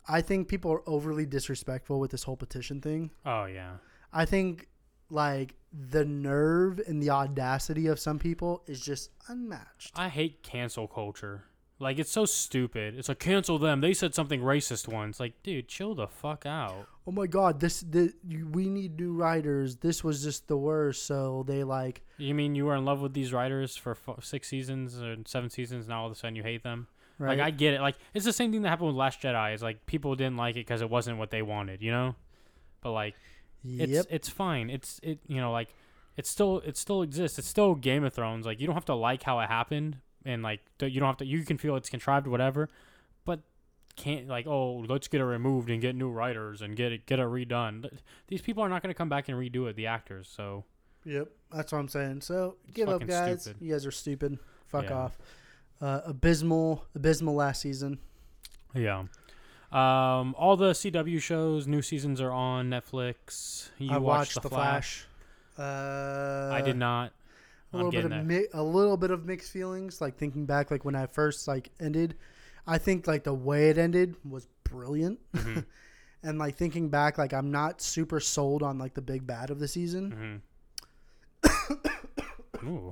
I think people are overly disrespectful with this whole petition thing. oh yeah, I think like the nerve and the audacity of some people is just unmatched. I hate cancel culture. Like it's so stupid. It's like cancel them. They said something racist once. Like, dude, chill the fuck out. oh my god this, the we need new writers this was just the worst so they like You mean you were in love with these writers for f- six seasons or seven seasons? Now all of a sudden you hate them? Right Like I get it. Like it's the same thing that happened with Last Jedi. Is like people didn't like it because it wasn't what they wanted, you know. But like it's yep it's fine. It's it you know like it still it still exists. It's still Game of Thrones. Like you don't have to like how it happened, and like you don't have to. You can feel it's contrived, whatever. But can't like oh let's get it removed and get new writers and get it get it redone. These people are not going to come back and redo it. The actors. So yep that's what i'm saying so It's give up guys stupid. you guys are stupid fuck Yeah. off uh, abysmal abysmal last season yeah. Um, all the CW shows, new seasons are on Netflix. You i watched, watched The Flash. uh I did not. a little bit of mi- a little bit of mixed feelings like thinking back like when i first like ended i think like the way it ended was brilliant Mhm. and like thinking back like i'm not super sold on like the big bad of the season Mm-hmm. Ooh.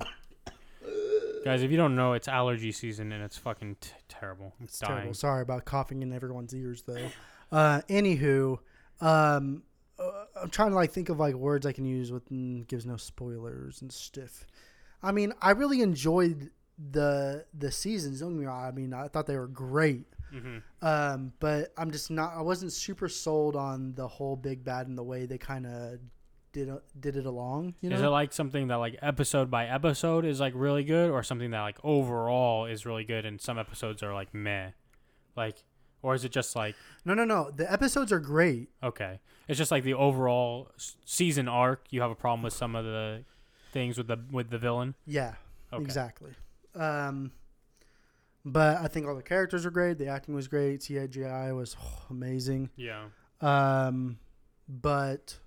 Guys, if you don't know, it's allergy season and it's fucking t- terrible. I'm It's dying. terrible. Sorry about coughing in everyone's ears, though. Uh, anywho, um, uh, I'm trying to like think of like words I can use with mm, gives no spoilers and stiff. I mean, I really enjoyed the the seasons. Don't get me wrong. I mean, I thought they were great. Mm-hmm. Um, but I'm just not. I wasn't super sold on the whole big bad and the way they kind of did did it along. You know, Is it like something that like episode by episode is like really good, or something that like overall is really good, and some episodes are like meh, like, or is it just like no, no, no. The episodes are great. okay, it's just like the overall season arc. You have a problem with some of the things with the with the villain. Yeah, Okay. exactly. Um, but I think all the characters are great. The acting was great. CGI was amazing. Yeah. Um, but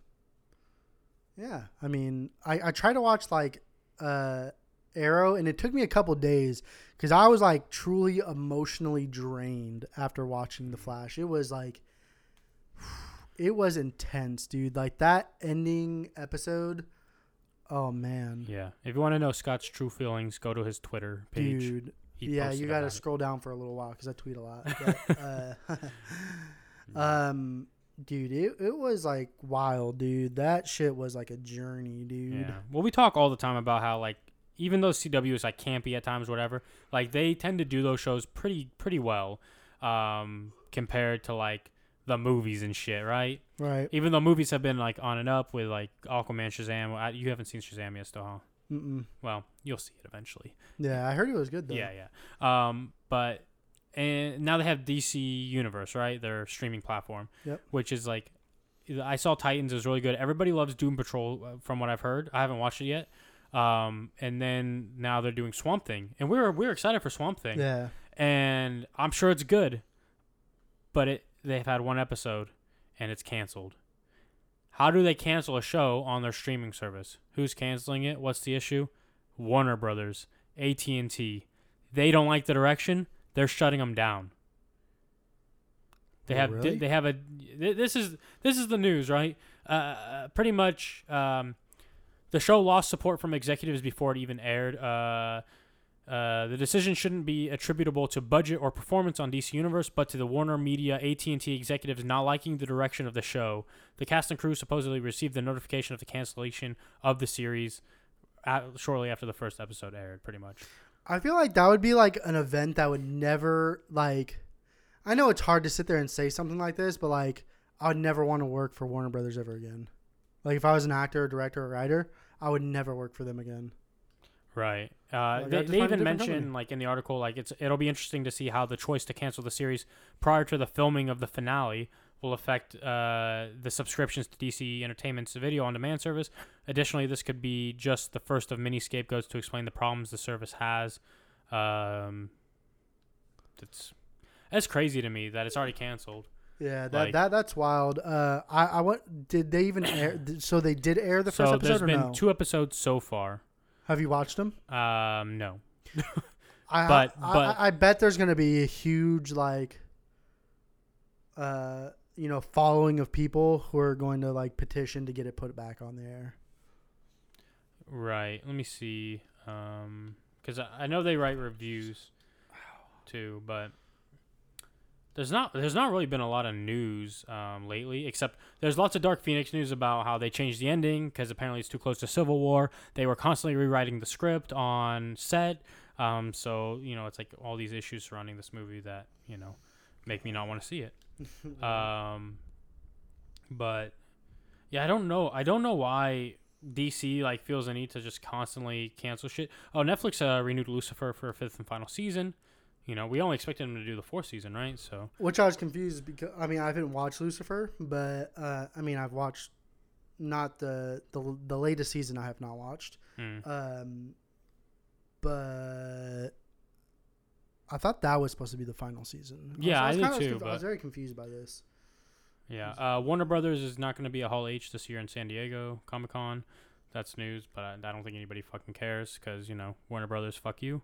yeah, I mean, I, I tried to watch like uh, Arrow, and it took me a couple days because I was like truly emotionally drained after watching The Flash. It was like, it was intense, dude. Like that ending episode. Oh man, Yeah. If you want to know Scott's true feelings, go to his Twitter page. dude. He yeah, you got to scroll down for a little while because I tweet a lot. But, uh, um, dude, it, it was like wild, dude. That shit was like a journey, dude. Yeah. Well, we talk all the time about how like even though CW is like campy at times, whatever, like they tend to do those shows pretty pretty well, um, compared to like the movies and shit, right? Right. Even though movies have been like on and up with like Aquaman, Shazam. I, you haven't seen Shazam yet, still, huh? Mm-mm. Well, you'll see it eventually. Yeah, I heard it was good though. Yeah, yeah. Um, but and now they have DC Universe, right? Their streaming platform. Yep. Which is like, I saw Titans is really good. Everybody loves Doom Patrol, uh, from what I've heard. I haven't watched it yet. Um, and then now they're doing Swamp Thing, and we we're we we're excited for Swamp Thing, Yeah. and I'm sure it's good. But it they've had one episode, and it's canceled. How do they cancel a show on their streaming service? Who's canceling it? What's the issue? Warner Brothers, AT&T. They don't like the direction. They're shutting them down. They Oh, have really? they have a this is this is the news, right? Uh, pretty much um, the show lost support from executives before it even aired. Uh, uh, the decision shouldn't be attributable to budget or performance on DC Universe, but to the Warner Media AT&T executives not liking the direction of the show. The cast and crew supposedly received the notification of the cancellation of the series at, shortly after the first episode aired. Pretty much. I feel like that would be like an event that would never like. I know it's hard to sit there and say something like this, but like I would never want to work for Warner Brothers ever again. Like if I was an actor, director, or writer, I would never work for them again. Right. Uh, Like, they they even mention company. like in the article like it's it'll be interesting to see how the choice to cancel the series prior to the filming of the finale will affect uh, the subscriptions to DC Entertainment's video on demand service. Additionally, this could be just the first of many scapegoats to explain the problems the service has. Um, it's that's crazy to me that it's already canceled. Yeah, that, Like- that that's wild. Uh, I I what did they even air? So they did air the first so episode there's or been no? two episodes so far. Have you watched them? Um, no. I, But- I, but- I, I bet there's gonna be a huge like, uh, you know, following of people who are going to like petition to get it put back on the air. Right. Let me see. Um, because I, I know they write reviews too, but there's not there's not really been a lot of news um, lately. Except there's lots of Dark Phoenix news about how they changed the ending because apparently it's too close to Civil War. They were constantly rewriting the script on set. Um, so you know it's like all these issues surrounding this movie that you know make me not want to see it. Um, but yeah, I don't know. I don't know why DC like feels the need to just constantly cancel shit. Oh, Netflix uh, renewed Lucifer for a fifth and final season. You know, we only expected them to do the fourth season, right? So Which I was confused because I mean I haven't watched Lucifer, but uh, I mean I've watched not the the the latest season I have not watched. hmm. Um, but I thought that was supposed to be the final season. Yeah, was, I did kinda- was too, conf- I was very confused by this. yeah. Uh, Warner Brothers is not going to be a Hall H this year in San Diego Comic Con. That's news, but I, I don't think anybody fucking cares because you know Warner Brothers, fuck you,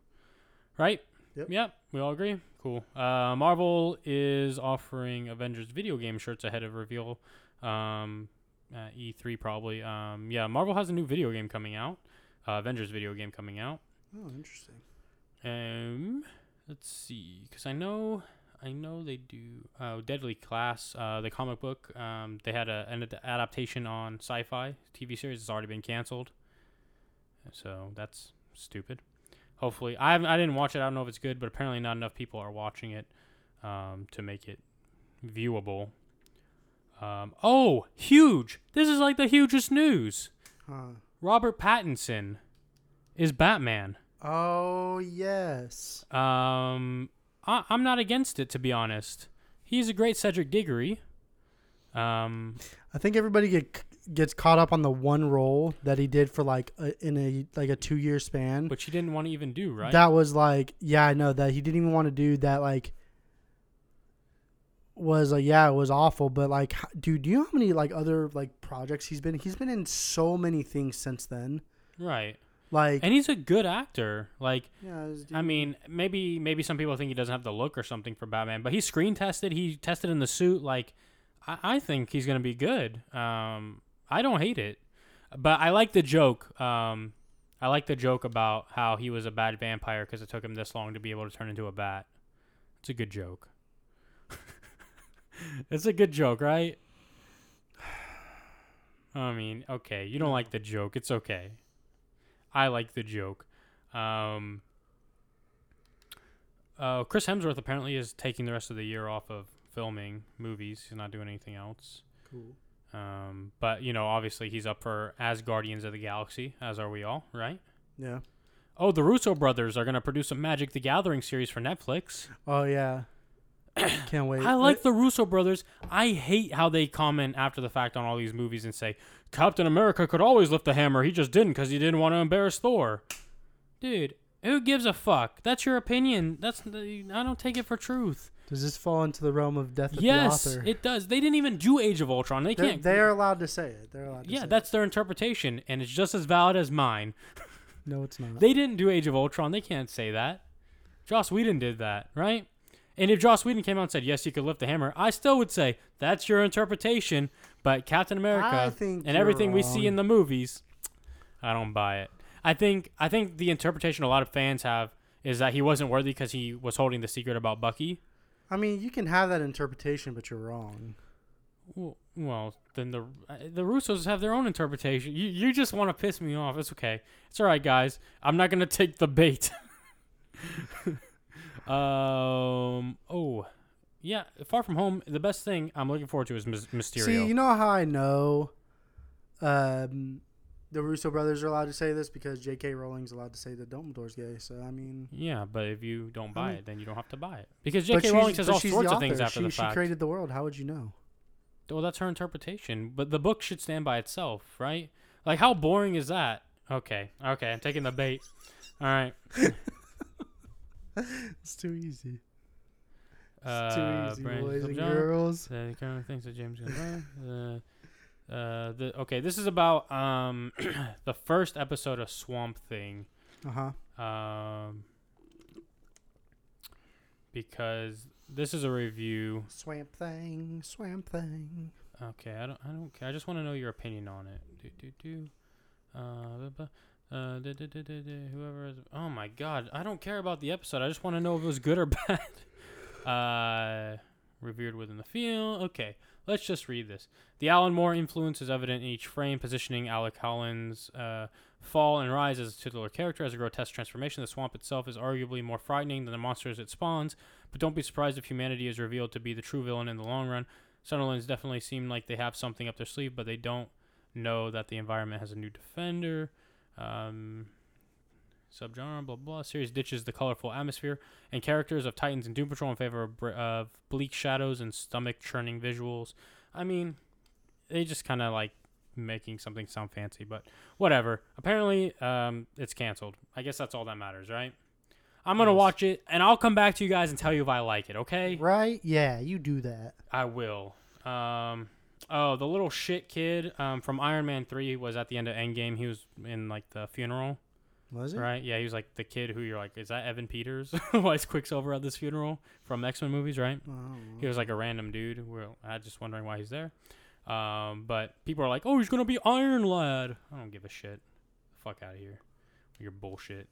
right? Yep. we all agree. Cool. Uh, Marvel is offering Avengers video game shirts ahead of reveal. Um, at E3 probably. Um, yeah, Marvel has a new video game coming out. Uh, Avengers video game coming out. Oh, interesting. Um, let's see, because I know, I know they do. Uh, Deadly Class, uh, the comic book. Um, they had a, an ad- adaptation on Syfy TV series. It's already been canceled, so that's stupid. Hopefully, I haven't, I didn't watch it. I don't know if it's good, but apparently not enough people are watching it um, to make it viewable. Um, oh, huge! This is like the hugest news. Huh. Robert Pattinson is Batman. Oh yes. Um, I, I'm not against it to be honest. He's a great Cedric Diggory. Um, I think everybody get gets caught up on the one role that he did for like a, in a like a two year span. which he didn't want to even do, right? That was like yeah, I know that he didn't even want to do that. Like was like yeah, it was awful. But like, dude, do you know how many like other like projects he's been? He's been in so many things since then. right. Like And he's a good actor. Like, yeah, I mean, maybe maybe some people think he doesn't have the look or something for Batman, but he screen tested. He tested in the suit. Like, I, I think he's gonna be good. Um, I don't hate it, but I like the joke. Um, I like the joke about how he was a bad vampire because it took him this long to be able to turn into a bat. It's a good joke. it's a good joke, right? I mean, okay, you don't like the joke. It's okay. I like the joke. Um, uh, Chris Hemsworth apparently is taking the rest of the year off of filming movies. He's not doing anything else. cool. Um, but you know, obviously, he's up for as Guardians of the Galaxy, as are we all, right? Yeah. Oh, the Russo brothers are gonna produce a Magic the Gathering series for Netflix. Oh yeah. Can't wait. I like the Russo brothers. I hate how they comment after the fact on all these movies and say Captain America could always lift the hammer. He just didn't because he didn't want to embarrass Thor. Dude, Who gives a fuck? That's your opinion. That's I don't take it for truth. Does this fall into the realm of death of yes, the author? it does. They didn't even do Age of Ultron. They they're, can't. they're allowed to say it. They're allowed to yeah, that's their interpretation, and it's just as valid as mine. No, it's not. They didn't do Age of Ultron. They can't say that. Joss Whedon did that, right? And if Joss Whedon came out and said, yes, you could lift the hammer, I still would say, that's your interpretation. But Captain America and you're everything we see in the movies, I don't buy it. I think I think the interpretation a lot of fans have is that he wasn't worthy because he was holding the secret about Bucky. I mean, you can have that interpretation, but you're wrong. Well, well then the uh, the Russos have their own interpretation. You you just want to piss me off. It's okay. It's all right, guys. I'm not gonna take the bait. um. Oh, yeah. Far from home. The best thing I'm looking forward to is Mys- Mysterio. See, you know how I know um, the Russo brothers are allowed to say this because J.K. Rowling's allowed to say that Dumbledore's gay. So I mean, yeah, but if you don't buy mean- it, then you don't have to buy it because J.K. Rowling says all sorts of things after she, the fact. she created the world. How would you know? Well, that's her interpretation, but the book should stand by itself, right? Like, how boring is that? Okay, okay, I'm taking the bait. All right. It's too easy. It's Uh, too easy, Brandon boys and John, girls. The kind of things that James Gunn. Uh, uh, the okay, this is about um the first episode of Swamp Thing. Uh huh. Um, because this is a review. Swamp thing, swamp thing. Okay, I don't, I don't care. I just want to know your opinion on it. Do do do. Uh, bu- bu- uh, da, da, da, whoever is. Oh my God, I don't care about the episode. I just want to know if it was good or bad. uh, revered within the field. Okay, let's just read this. The Alan Moore influence is evident in each frame, positioning Alec Holland's uh, fall and rise as a titular character as a grotesque transformation. The swamp itself is arguably more frightening than the monsters it spawns, but don't be surprised if humanity is revealed to be the true villain in the long run. Sunderlands definitely seem like they have something up their sleeve, but they don't know that the environment has a new defender. Um, subgenre, blah blah. Series ditches the colorful atmosphere and characters of Titans and Doom Patrol in favor of, br- of bleak shadows and stomach churning visuals. I mean, they just kind of like making something sound fancy, but whatever. Apparently, um, it's canceled. I guess that's all that matters, right? I'm gonna Yes. watch it, and I'll come back to you guys and tell you if I like it. Okay? Right? Yeah, you do that. I will. Um, oh, the little shit kid um, from Iron Man Three was at the end of Endgame. He was in like the funeral, Was it? right? Yeah, he was like the kid who you're like, is that Evan Peters? Why is Quicksilver at this funeral from X Men movies, right? Oh, He was like a random dude. Well, I just wondering why he's there. Um, but people are like, oh, he's gonna be Iron Lad. I don't give a shit. Fuck out of here. Your bullshit.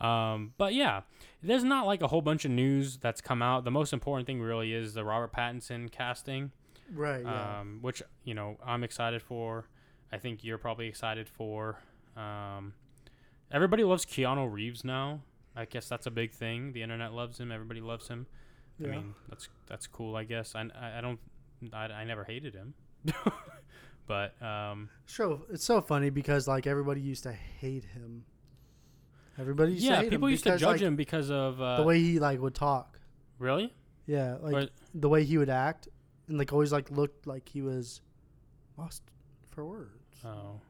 Um, but yeah, there's not like a whole bunch of news that's come out. The most important thing really is the Robert Pattinson casting, right. Yeah. um, which you know I'm excited for. I think you're probably excited for. Um, everybody loves Keanu Reeves now. I guess that's a big thing. The internet loves him. Everybody loves him. yeah. I mean, that's that's cool. I guess. I I, I don't. I, I never hated him. but um, So it's so funny because like everybody used to hate him. Everybody used to yeah, hate people used to judge like, him because of uh, the way he like would talk. really. Yeah, like the way he would act, and like always like looked like he was lost for words. Oh,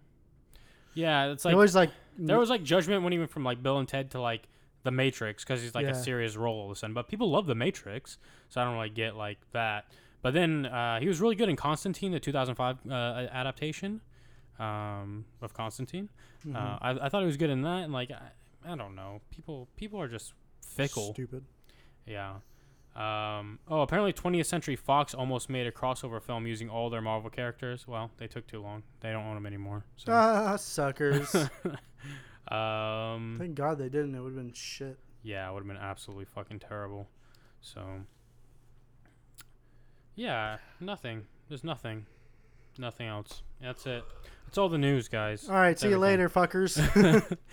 yeah. It's Like, like always like there was like judgment when he went from like Bill and Ted to like The Matrix because he's like Yeah. a serious role all of a sudden. But people love The Matrix, so I don't really get like that. But then uh, he was really good in Constantine, the 2005 uh, adaptation um, of Constantine. mhm, Uh, I, I thought he was good in that, and like I, I don't know, people people are just fickle. stupid. Yeah. Um, oh, apparently 20th Century Fox almost made a crossover film using all their Marvel characters. Well, they took too long. They don't own them anymore. So. Ah, suckers. um, Thank God they didn't. It would have been shit. yeah, it would have been absolutely fucking terrible. So, yeah, nothing. There's nothing. Nothing else. That's it. That's all the news, guys. All right, That's see you later, fuckers.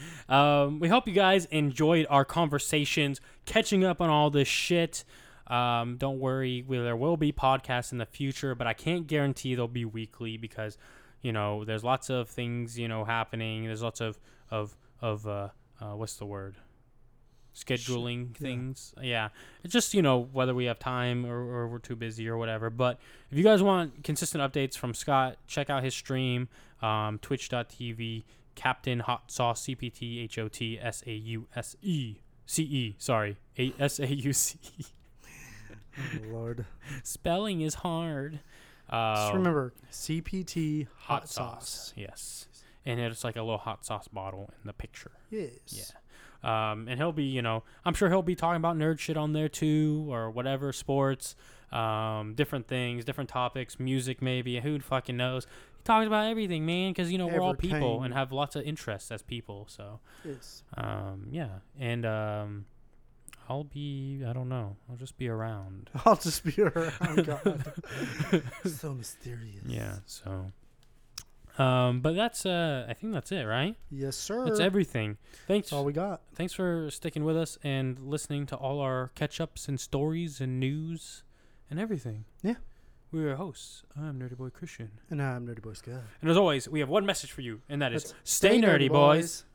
um, we hope you guys enjoyed our conversations, catching up on all this shit. Um, don't worry, we, there will be podcasts in the future, but I can't guarantee they'll be weekly because, you know, there's lots of things you know happening. There's lots of of of uh, uh what's the word? Scheduling yeah. things. Yeah, it's just you know whether we have time or, or we're too busy or whatever. But if you guys want consistent updates from Scott, check out his stream, um, Twitch.tv Captain Hot Sauce C P T H O T S A U S E C E. Sorry, A S A U C E. Oh, Lord. Spelling is hard. Uh, Just remember CPT hot, sauce. Yes, and it's like a little hot sauce bottle in the picture. Yes. Yeah. Um, and he'll be, you know, I'm sure he'll be talking about nerd shit on there too, or whatever, sports, um, different things, different topics, music maybe. Who fucking knows? He talks about everything, man, because you know we're all people and have lots of interests as people. So, Yes. um, yeah, and um, I'll be, I don't know, I'll just be around. I'll just be around. God. so mysterious. Yeah. So, um, but that's, uh, I think that's it, right? Yes, sir. That's everything. Thanks. That's all we got. thanks for sticking with us and listening to all our catch ups and stories and news and everything. Yeah. We're your hosts. I'm Nerdy Boy Christian. And I'm Nerdy Boy Scott. And as always, we have one message for you, and that is That's stay, nerdy, boys.